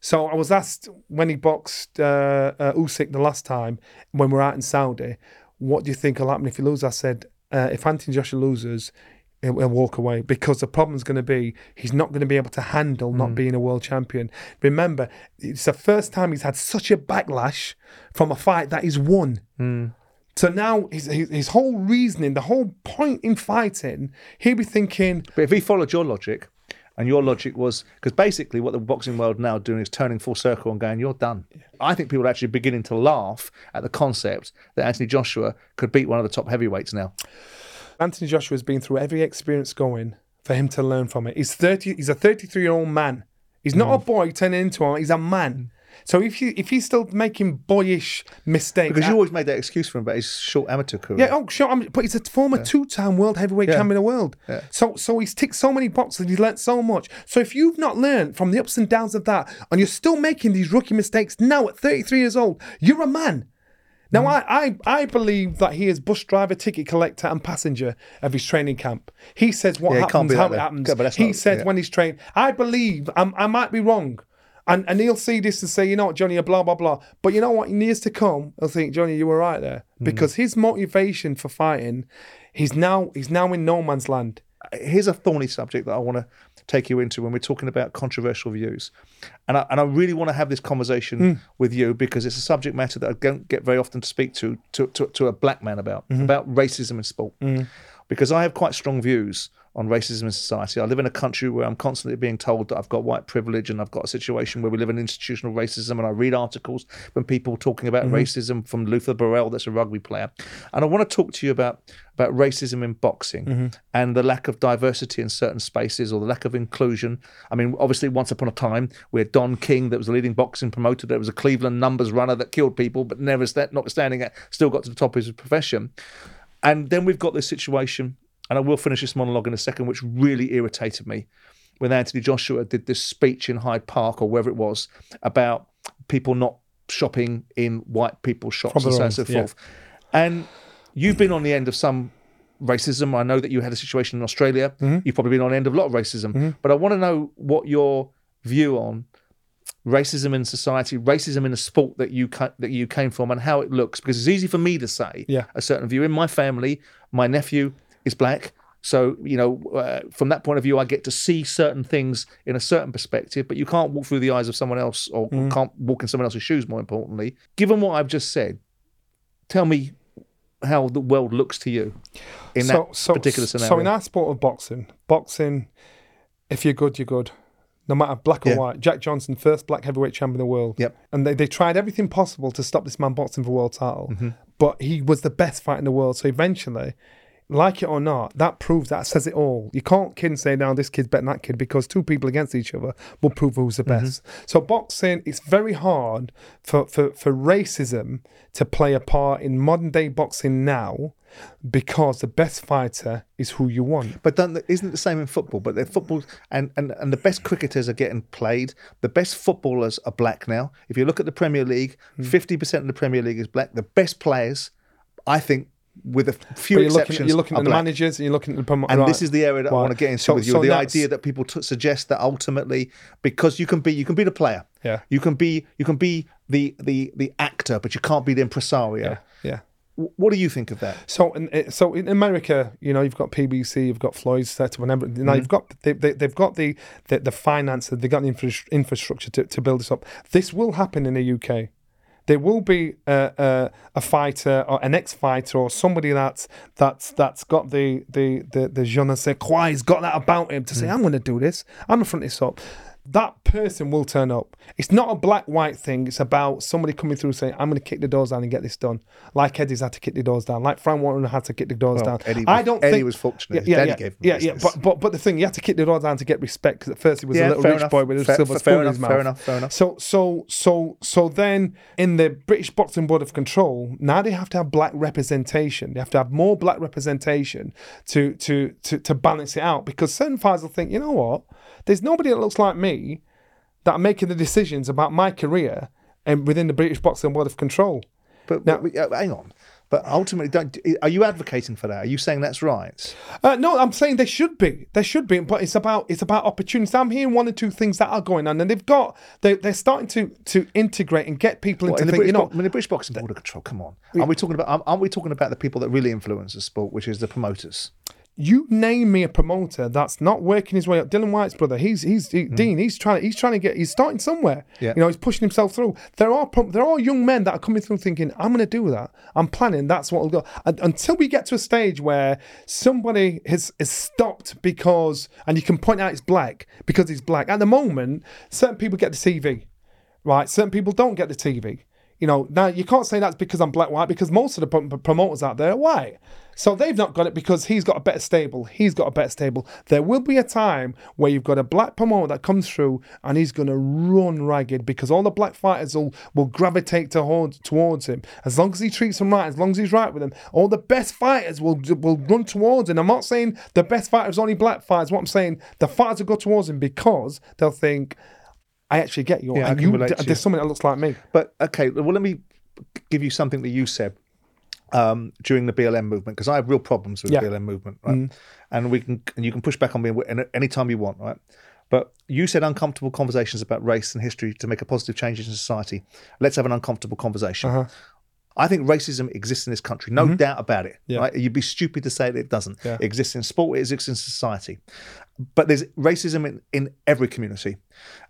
So I was asked when he boxed uh, uh, Usyk the last time when we were out in Saudi, what do you think will happen if he loses? I said, uh, if Anthony Joshua loses, he'll, he'll walk away because the problem's going to be he's not going to be able to handle not being a world champion. Remember, it's the first time he's had such a backlash from a fight that he's won. So now his, his his whole reasoning, the whole point in fighting, he'd be thinking, But if he followed your logic, and your logic was because basically what the boxing world now doing is turning full circle and going, "You're done." I think people are actually beginning to laugh at the concept that Anthony Joshua could beat one of the top heavyweights now. Anthony Joshua's been through every experience going for him to learn from it. He's thirty. He's a thirty-three year old man. He's not a Mm. boy turning into one. He's a man. So if you if he's still making boyish mistakes, Because you always made that excuse for him about his short amateur career. yeah, oh sure, but he's a former two-time world heavyweight Yeah. champion of the world. Yeah. So so he's ticked so many boxes and he's learnt so much. So if you've not learned from the ups and downs of that, and you're still making these rookie mistakes now at 33 years old, you're a man. Now Mm. I, I I believe that he is bus driver, ticket collector, and passenger of his training camp. He says what Yeah, happens, how it happens. Yeah, he not- says yeah. when he's trained. I believe I'm, I might be wrong. And, and he'll see this and say, you know what, Johnny, blah, blah, blah. But you know what? In years to come, he'll think, Johnny, you were right there. Mm. Because his motivation for fighting, he's now he's now in no man's land. here's a thorny subject that I want to take you into when we're talking about controversial views. And I, and I really want to have this conversation hmm. with you because it's a subject matter that I don't get very often to speak to to, to, to a black man about, mm-hmm. about racism in sport. Mm-hmm. Because I have quite strong views on racism in society. I live in a country where I'm constantly being told that I've got white privilege and I've got a situation where we live in institutional racism. And I read articles from people talking about mm-hmm. racism from Luther Burrell, that's a rugby player. And I want to talk to you about, about racism in boxing mm-hmm. and the lack of diversity in certain spaces or the lack of inclusion. I mean, obviously, once upon a time, we had Don King, that was a leading boxing promoter, that was a Cleveland numbers runner that killed people, but never, notwithstanding it, still got to the top of his profession. And then we've got this situation, and I will finish this monologue in a second, which really irritated me when Anthony Joshua did this speech in Hyde Park or wherever it was about people not shopping in white people's shops and so on and so Probably, yeah. forth. And you've been on the end of some racism. I know that you had a situation in Australia. Mm-hmm. You've probably been on the end of a lot of racism. But I want to know what your view on racism in society, racism in a sport that you that you came from, and how it looks. Because it's easy for me to say Yeah. a certain view. In my family, my nephew is black. So, you know, uh, from that point of view, I get to see certain things in a certain perspective, but you can't walk through the eyes of someone else or Mm. can't walk in someone else's shoes, more importantly. Given what I've just said, tell me how the world looks to you in that particular scenario. So in our sport of boxing, boxing, if you're good, you're good. No matter black or Yeah. white. Jack Johnson, first black heavyweight champion of the world. Yep. And they, they tried everything possible to stop this man boxing for world title. Mm-hmm. But he was the best fighter in the world. So eventually, like it or not, that proves that says it all. You can't kid and say, now this kid's better than that kid because two people against each other will prove who's the Mm-hmm. best. So boxing, it's very hard for, for, for racism to play a part in modern day boxing now because the best fighter is who you want. But isn't it the same in football? But the football and, and, and the best cricketers are getting played. The best footballers are black now. If you look at the Premier League, Hmm. fifty percent of the Premier League is black. The best players, I think, with a few But you're looking, exceptions, at, you're looking at the black. managers and you're looking at the promo- And right. this is the area that I want to get into So- with you. so the idea that people t- suggest that ultimately, because you can be, you can be the player, Yeah. you can be, you can be the the the actor, but you can't be the impresario. yeah, yeah. W- What do you think of that? So, in, so in America, you know, you've got PBC, you've got Floyd's set up, and everything. Now mm-hmm. you've got they, they, they've got the the, the finance, they've got the infra- infrastructure to, to build this up. This will happen in the UK. There will be a, a, a fighter or an ex-fighter or somebody that's that's that's got the the the, the je ne sais quoi, he's got that about him to say, hmm. I'm going to do this, I'm going to front this up. That person will turn up. It's not a black-white thing. It's about somebody coming through saying, "I'm going to kick the doors down and get this done." Like Eddie's had to kick the doors down. Like Frank Warren had to kick the doors down. Eddie I was- don't Eddie think was fortunate. Yeah, yeah, gave him yeah, yeah. But but but the thing, you had to kick the doors down to get respect because at first he was Yeah, a little rich enough. boy with a Fair- silver fair spoon in his mouth. fair enough, fair enough. So so so so then in the British Boxing Board of Control, now they have to have black representation. They have to have more black representation to to to to balance it out because certain fighters will think, you know what, there's nobody that looks like me that are making the decisions about my career and within the British Boxing Board of Control. But, Now- but- uh, hang on. But ultimately, don't, are you advocating for that? Are you saying that's right? Uh, no, I'm saying they should be. They should be, but it's about it's about opportunities. I'm hearing one or two things that are going on, and they've got they they're starting to to integrate and get people What, into in the think. British, You know, I mean, the British Boxing Board of Control. Come on, aren't we talking about? Aren't we talking about the people that really influence the sport, which is the promoters? You name me a promoter that's not working his way up. Dillian Whyte's brother, he's he's he, Dean. He's trying he's trying to get he's starting somewhere. Mm. Yeah. You know, he's pushing himself through. There are there are young men that are coming through thinking, I'm going to do that. I'm planning. That's what will go. And, until we get to a stage where somebody has is stopped because, and you can point out it's black because he's black. At the moment, certain people get the TV, right? Certain people don't get the TV. You know, now you can't say that's because I'm black white because most of the prom- promoters out there are white. So they've not got it because he's got a better stable. He's got a better stable. There will be a time where you've got a black promoter that comes through and he's going to run ragged because all the black fighters will, will gravitate towards, towards him. As long as he treats them right, as long as he's right with them, all the best fighters will will run towards him. I'm not saying the best fighters are only black fighters. What I'm saying, the fighters will go towards him because they'll think, I actually get you. Yeah, I and can you relate to you. there's something that looks like me. But okay, well, let me give you something that you said um, during the BLM movement because I have real problems with Yeah. Mm. the BLM movement, right? And we can and you can push back on me any- anytime you want, right? But you said uncomfortable conversations about race and history to make a positive change in society. Let's have an uncomfortable conversation. Uh-huh. I think racism exists in this country, no doubt about it. Mm-hmm. Yeah. Right? You'd be stupid to say that it doesn't. Yeah. It exists in sport, it exists in society. But there's racism in, in every community.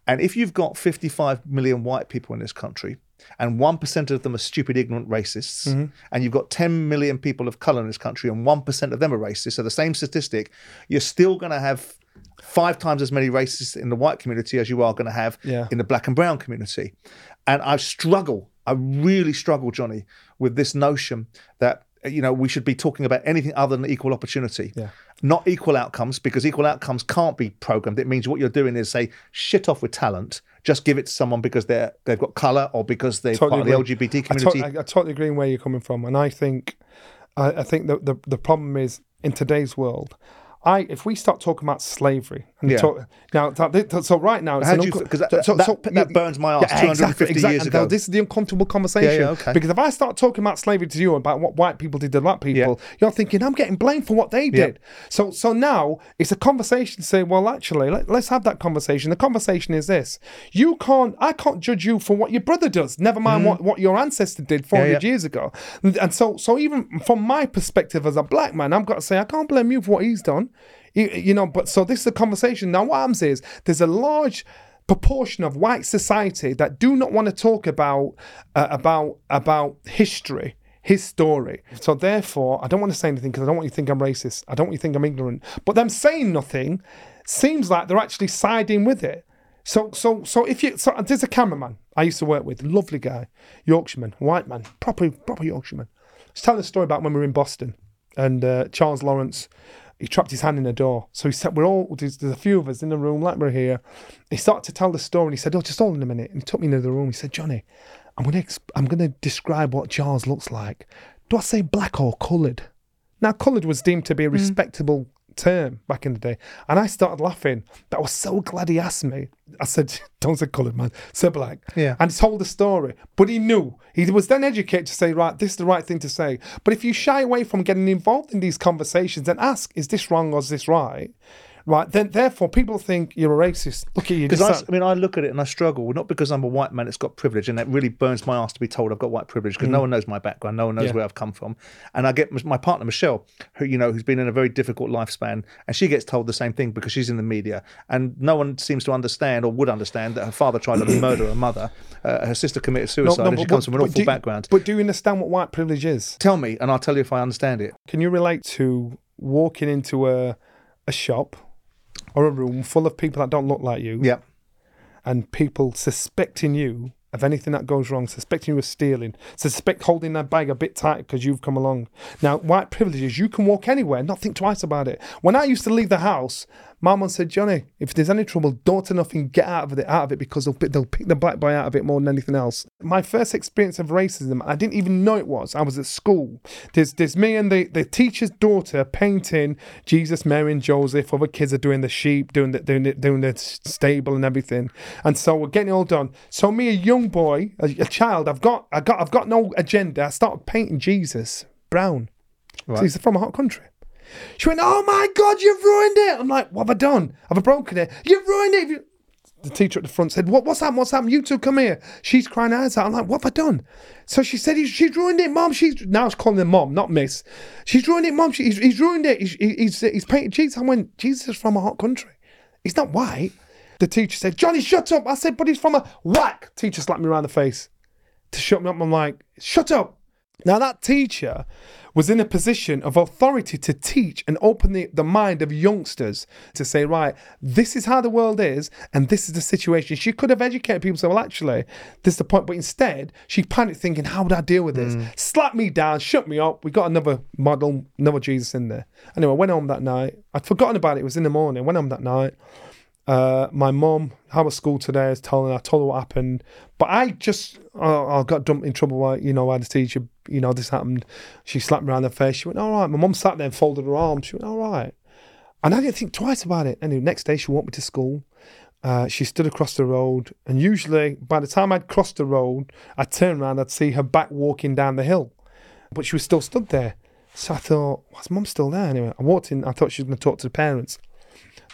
And if you've got 55 million white people in this country, and 1% of them are stupid, ignorant racists, Mm-hmm. and you've got 10 million people of color in this country, and 1% of them are racist, so the same statistic, you're still going to have five times as many racists in the white community as you are going to have Yeah. in the black and brown community. And I struggle, I really struggle, Johnny, with this notion that you know we should be talking about anything other than equal opportunity, Yeah. not equal outcomes, because equal outcomes can't be programmed. It means what you're doing is say shit off with talent, just give it to someone because they're they've got color or because they're Totally part of the LGBT I, to- community. I, I totally agree where you're coming from, and I think, I, I think that the the problem is in today's world. I, if we start talking about slavery, Yeah. talk, now that, so right now, it's How do you unco- that- so- that- so- that burns my arse 250 years and ago. This is the uncomfortable conversation. Yeah, yeah, okay. Because if I start talking about slavery to you about what white people did to black people, you're thinking I'm getting blamed for what they did. So so now it's a conversation to say, well, actually, let, let's have that conversation. The conversation is this: you can't, I can't judge you for what your brother does. Never mind what, what your ancestor did 400 Mm-hmm. yeah. years ago. And, and so so even from my perspective as a black man, I've got to say I can't blame you for what he's done. You, you know, but so this is a conversation. Now, what happens is there's a large proportion of white society that do not want to talk about uh, about about history his story. So therefore i don't want to say anything because i don't want you to think i'm racist. I don't want you to think i'm ignorant. But them saying nothing seems like they're actually siding with it. So so so if you so there's a cameraman i used to work with lovely guy yorkshireman white man proper proper yorkshireman. He's telling a story about when we were in boston and uh, charles lawrence he trapped his hand in a door. So he said, "We're all there's, there's a few of us in the room, like we're here." He started to tell the story, and he said, "Oh, just hold on a minute." And he took me into the room. He said, "Johnny, I'm gonna exp- I'm gonna describe what Charles looks like. Do I say black or coloured?" Now, coloured was deemed to be a Mm. respectable term back in the day. And I started laughing. But I was so glad he asked me. I said, *laughs* don't say coloured, man. Say black. Yeah. And he told the story. But he knew. He was then educated to say, right, this is the right thing to say. But if you shy away from getting involved in these conversations and ask, is this wrong or is this right? Right, then therefore people think you're a racist. Look at you. Because I, I mean, I look at it and I struggle, not because I'm a white man that's got privilege, and it really burns my ass to be told I've got white privilege because no one knows my background, no one knows Mm. Yeah. where I've come from, and I get my partner Michelle, who you know, who's been in a very difficult lifespan, and she gets told the same thing because she's in the media, and no one seems to understand or would understand that her father tried to murder her mother, uh, her sister committed suicide, and she comes from an but awful do- background. But do you understand what white privilege is? Tell me, and I'll tell you if I understand it. Can you relate to walking into a a shop or a room full of people that don't look like you Yeah, and people suspecting you of anything that goes wrong, suspecting you of stealing, suspect holding that bag a bit tight because you've come along. Now, white privileges, you can walk anywhere, not think twice about it. When I used to leave the house, my mum said, Johnny, if there's any trouble, don't turn nothing, get out of it, out of it, because they'll pick, they'll pick the black boy out of it more than anything else. My first experience of racism, I didn't even know it was. I was at school. There's there's me and the, the teacher's daughter painting Jesus, Mary, and Joseph. Other kids are doing the sheep, doing the doing the, doing the stable and everything. And so we're getting it all done. So me, a young boy, a, a child, I've got I got I've got no agenda. I started painting Jesus brown. Right. So he's from a hot country. She went, "Oh my God, you've ruined it!" I'm like, "What have I done? Have I broken it? You've ruined it." The teacher at the front said, "What? What's happened? What's happened? You two come here." She's crying eyes out. I'm like, "What have I done?" So she said, he's, "She's ruined it, mom." She's now she's calling him mom, not miss. She's ruined it, mom. She, he's, he's ruined it. He's, he's he's painted Jesus. I went, "Jesus is from a hot country. He's not white." The teacher said, "Johnny, shut up." I said, "But he's from a whack." Teacher slapped me around the face to shut me up. I'm like, shut up. Now, that teacher was in a position of authority to teach and open the, the mind of youngsters to say, right, this is how the world is and this is the situation. She could have educated people, say, well, actually, this is the point. But instead, she panicked thinking, how would I deal with this? Mm. Slapped me down, shut me up. We got another model, another Jesus in there. Anyway, I went home that night. I'd forgotten about it. It was in the morning. Went home that night. Uh, my mum, how was school today? I was telling her, I told her what happened. But I just, uh, I got dumped in trouble by, you know, by the teacher, you know, this happened. She slapped me around the face. She went, all right. My mum sat there and folded her arms. She went, all right. And I didn't think twice about it. Anyway, next day she walked me to school. Uh, she stood across the road. And usually, by the time I'd crossed the road, I'd turn around, I'd see her back walking down the hill. But she was still stood there. So I thought, why's mum still there? Anyway, I walked in. I thought she was going to talk to the parents.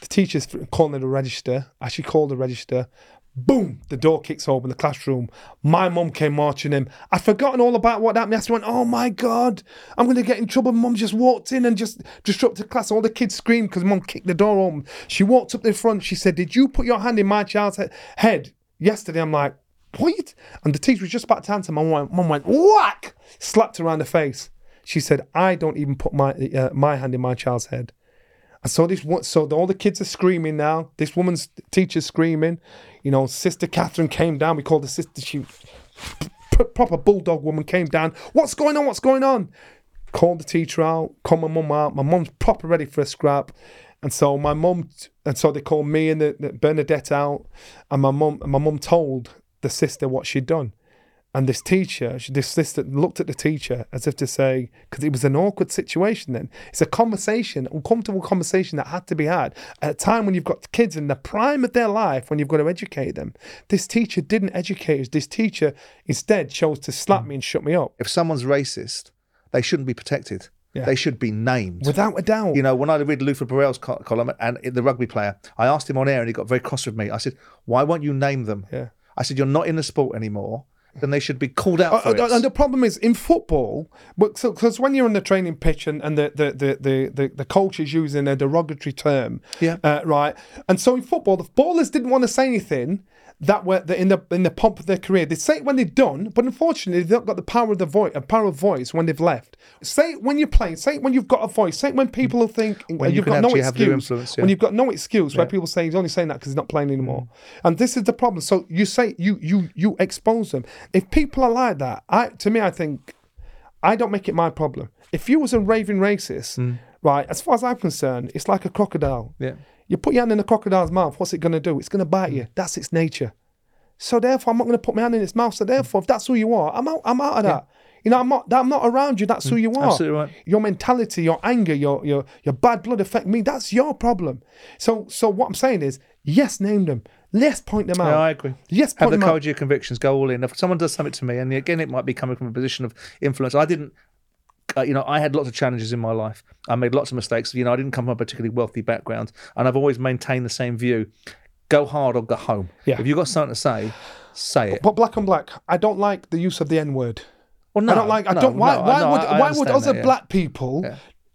The teacher's calling it a register. As she called the register, boom, the door kicks open the classroom. My mum came marching in. I'd forgotten all about what happened. I went, oh my God, I'm going to get in trouble. Mum just walked in and just disrupted class. All the kids screamed because mum kicked the door open. She walked up the front. She said, did you put your hand in my child's he- head yesterday? I'm like, what? And the teacher was just about to answer. Mum went, mum went whack, slapped her around the face. She said, I don't even put my, uh, my hand in my child's head. I saw this one. So all the kids are screaming now. This woman's teacher's screaming. You know, Sister Catherine came down. We called the sister. She proper bulldog woman came down. What's going on? What's going on? Called the teacher out. Called my mum out. My mum's proper ready for a scrap. And so my mum, and so they called me and the, the Bernadette out, and my mum, my mum told the sister what she'd done. And this teacher, she- this sister looked at the teacher as if to say, because it was an awkward situation then. It's a conversation, uncomfortable conversation that had to be had at a time when you've got kids in the prime of their life, when you've got to educate them. This teacher didn't educate us. This teacher instead chose to slap me and shut me up. if someone's racist, they shouldn't be protected. Yeah. They should be named. Without a doubt. You know, when I read Luther Burrell's co- column and the rugby player, I asked him on air and he got very cross with me. I said, Why won't you name them? Yeah. I said, You're not in the sport anymore. Then they should be called out for Uh, it. and the problem is in football, because when you're on the training pitch and, and the, the, the, the, the, the coach is using a derogatory term, Yeah. uh, right? And so in football, the ballers didn't want to say anything that were in the in the pomp of their career. They say it when they're done, but unfortunately, they've not got the power of the voice, a power of voice when they've left. Say it when you're playing. Say it when you've got a voice. Say it when people think When you you've can got no excuse. yeah. When you've got no excuse, where people say he's only saying that because he's not playing mm. anymore. And this is the problem. So you say you you you expose them. If people are like that, I to me, I think I don't make it my problem. If you was a raving racist, mm. right, as far as I'm concerned, it's like a crocodile. Yeah. You put your hand in a crocodile's mouth, what's it going to do? It's going to bite mm. you. That's its nature. So therefore, I'm not going to put my hand in its mouth. So therefore, if that's who you are, I'm out. I'm out of that. You know, I'm not. I'm not around you. That's who mm. you are. absolutely right. Your mentality, your anger, your your your bad blood affect me. That's your problem. So so what I'm saying is, yes, name them. Yes, point them out. Yeah, I agree. Yes, Have point the them out. courage of your convictions. Go all in. If someone does something to me, and again, it might be coming from a position of influence. I didn't. Uh, you know, I had lots of challenges in my life. I made lots of mistakes. You know, I didn't come from a particularly wealthy background, and I've always maintained the same view: go hard or go home. Yeah. If you've got something to say, say it. But black on black, I don't like the use of the N word. Well, no, I don't like. I no, don't. Why? no, why no, would? Why would other that, yeah. black people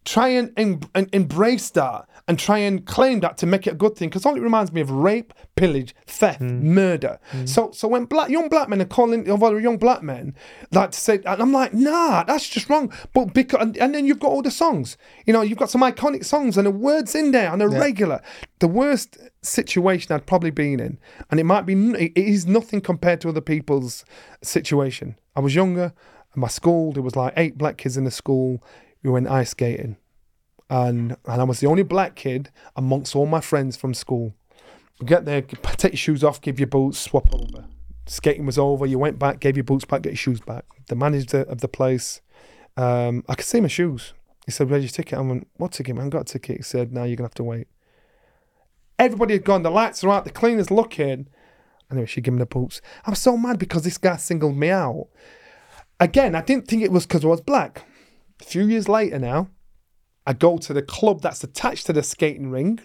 try and, em- and embrace that and try and claim that to make it a good thing? Because all it reminds me of rape, pillage, theft, Hmm. murder. So, so when black young black men are calling other young black men like to say, and I'm like, nah, that's just wrong. But because and, and then you've got all the songs. You know, you've got some iconic songs and the words in there on a regular. The worst situation I'd probably been in, and it might be, it is nothing compared to other people's situation. I was younger. At my school, there was like eight black kids in the school. We went ice skating, and and I was the only black kid amongst all my friends from school. We get there, take your shoes off, give your boots, swap over. Skating was over. You went back, gave your boots back, get your shoes back. The manager of the place, um, I could see my shoes. He said, "Where's your ticket?" I went, "What ticket, man? Got a ticket." He said, "Now you're gonna have to wait." Everybody had gone. The lights are out. The cleaner's looking. Anyway, she gave me the boots. I was so mad because this guy singled me out. Again, I didn't think it was because I was black. A few years later now, I go to the club that's attached to the skating ring.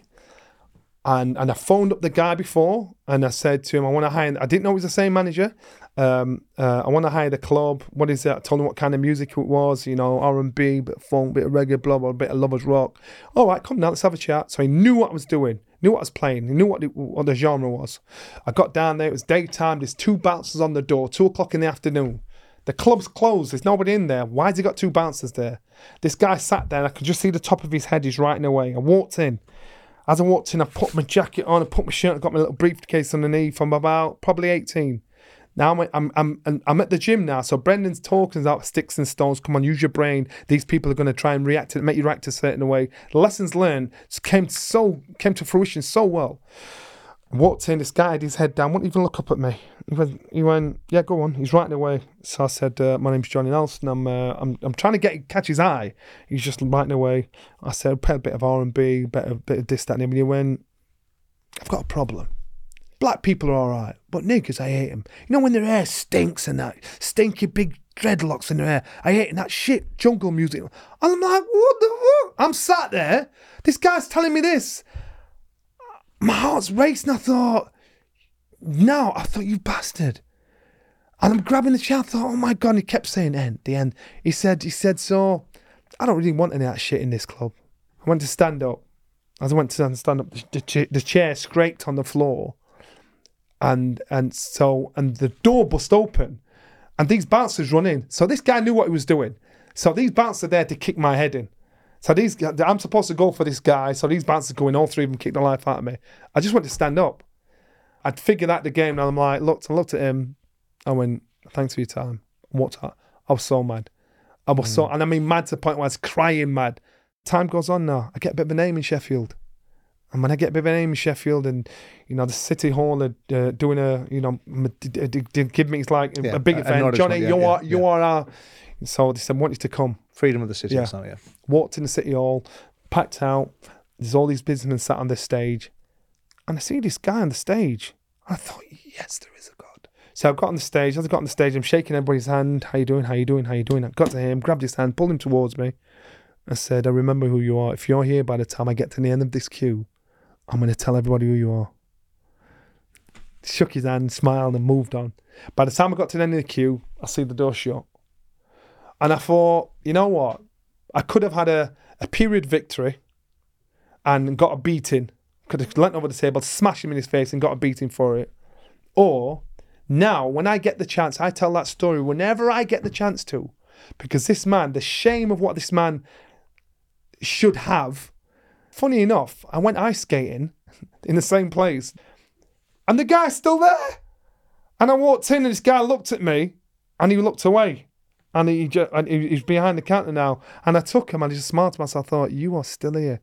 And and I phoned up the guy before and I said to him, I want to hire, I didn't know it was the same manager. Um, uh, I want to hire the club. What is it? I told him what kind of music it was, you know, R&B, bit of funk, bit of reggae, blah, blah, bit of lovers rock. All right, come down, let's have a chat. So he knew what I was doing, knew what I was playing, he knew what the, what the genre was. I got down there, it was daytime, there's two bouncers on the door, two o'clock in the afternoon. The club's closed. There's nobody in there. Why's he got two bouncers there? This guy sat there. And I could just see the top of his head. He's writing away. I walked in. As I walked in, I put my jacket on. I put my shirt. I got my little briefcase underneath. I'm about probably 18. Now I'm I'm I'm, I'm- at the gym now. So Brendan's talking about sticks and stones. Come on, use your brain. These people are going to try and react to make you react a certain way. Lessons learned came so came to fruition so well. Walked in, this guy had his head down, wouldn't even look up at me. He went, yeah, go on. He's writing away. So I said, uh, my name's Johnny Nelson. I'm, uh, I'm, I'm trying to get catch his eye. He's just writing away. I said, play a bit of R and B, bit of bit of this, that, and other." And he went, I've got a problem. Black people are all right, but niggers, I hate them. You know when their hair stinks and that stinky big dreadlocks in their hair. I hate that shit jungle music. And I'm like, what the fuck? I'm sat there. This guy's telling me this my heart's racing. I thought, no, I thought you bastard. And I'm grabbing the chair. I thought, oh my god. And he kept saying end, the end. He said, he said, so I don't really want any of that shit in this club. I went to stand up. As I went to stand- up, the, the, the chair scraped on the floor, and and so and the door bust open, and these bouncers run in. So this guy knew what he was doing. So these bouncers are there to kick my head in. So these, I'm supposed to go for this guy. So these bouncers go in. All three of them kick the life out of me. I just went to stand up. I'd figured out the game, and I'm like, looked, I looked at him. I went, thanks for your time. What? I was so mad. I was so, and I mean, mad to the point where I was crying mad. Time goes on now. I get a bit of a name in Sheffield. And when I get a bit of a name in Sheffield, and you know the city hall are uh, doing a you know m- d- d- d- d- give me it's like Yeah, a big a- event. Johnny, yeah, you yeah, are you are our. So they said, want you to come Freedom of the city. Yeah. Yeah. So, yeah. walked in the city hall, packed out. There's all these businessmen sat on this stage, and I see this guy on the stage. I thought, yes, there is a God. So I got on the stage. As I got on the stage, I'm shaking everybody's hand. How you doing? How you doing? How you doing? I got to him, grabbed his hand, pulled him towards me. I said, I remember who you are. If you're here by the time I get to the end of this queue, I'm going to tell everybody who you are. Shook his hand, smiled, and moved on. By the time I got to the end of the queue, I see the door shut. And I thought, you know what? I could have had a, a period victory and got a beating. Could have leant over the table, smashed him in his face, and got a beating for it. Or now, when I get the chance, I tell that story whenever I get the chance to. Because this man, the shame of what this man should have. Funny enough, I went ice skating *laughs* in the same place, and the guy's still there. And I walked in, and this guy looked at me, and he looked away, and he just, and he- he's behind the counter now. And I took him, and I just smiled to myself. I thought, "You are still here.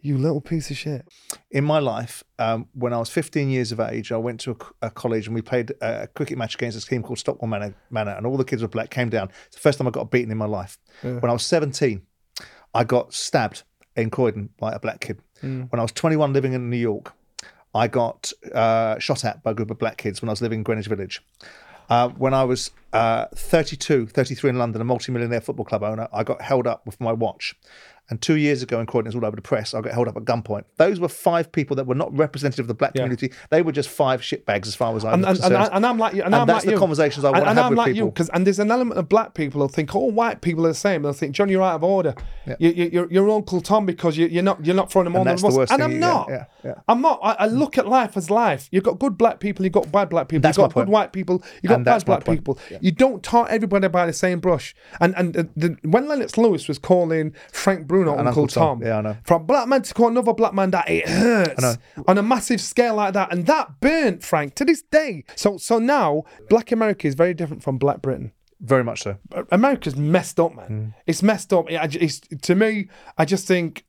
You little piece of shit. in my life, um, when I was 15 years of age, I went to a, a college and we played a, a cricket match against this team called Stockwell Manor, Manor, and all the kids were black. Came down. It's the first time I got beaten in my life. When I was 17, I got stabbed in Croydon by a black kid. When I was 21, living in New York, I got uh, shot at by a group of black kids when I was living in Greenwich Village. Uh, when I was uh, 32, 33 in London, a multimillionaire football club owner, I got held up with my watch. And two years ago in Croydon, it's all over the press, I got held up at gunpoint. Those were five people that were not representative of the black Yeah. community. They were just five shitbags as far as I'm And, and, and, concerned. I, and I'm like you. And, And I'm that's like the you. conversations I and, wanna and have I'm with like you people. because and there's an element of black people who think all white people are the same. They'll think John, you're out of order. You, you, you're, you're Uncle Tom because you, you're not you're not throwing them on the bus. And I'm you not. Yeah, yeah. I'm not. I, I look at life as life. You've got good black people. You've got bad black people. That's you've got good white people. You've got And bad black point. people. You don't tar everybody by the same brush. And and the, the, when Lennox Lewis was calling Frank Bruno Uncle, Uncle Tom, Tom. Yeah, I know. a black man to call another black man that it hurts on a massive scale like that, and that burnt Frank to this day. So so now Black America is very different from Black Britain. Very much so. America's messed up, man. Mm. It's messed up. It- It's, to me, I just think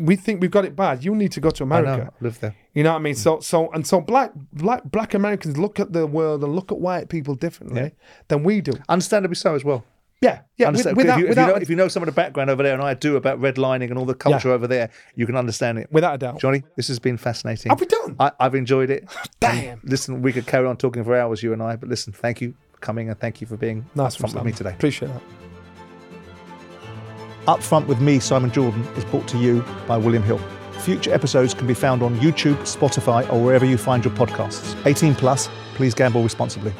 we think we've got it bad. You need to go to I know. America. I live there. You know what I mean? So so and so black black black Americans look at the world and look at white people differently than we do. Understandably so as well. Yeah, yeah. Understand- without, if, you, if, you know, if you know some of the background over there, and I do about redlining and all the culture over there, you can understand it. without a doubt. Johnny, this has been fascinating. Have we done? I, I've enjoyed it. *laughs* Damn. And listen, we could carry on talking for hours, you and I, but listen, thank you for coming and thank you for being Nice upfront with me today. Appreciate that. Upfront with me, Simon Jordan, is brought to you by William Hill. Future episodes can be found on YouTube, Spotify, or wherever you find your podcasts. 18 plus, please gamble responsibly.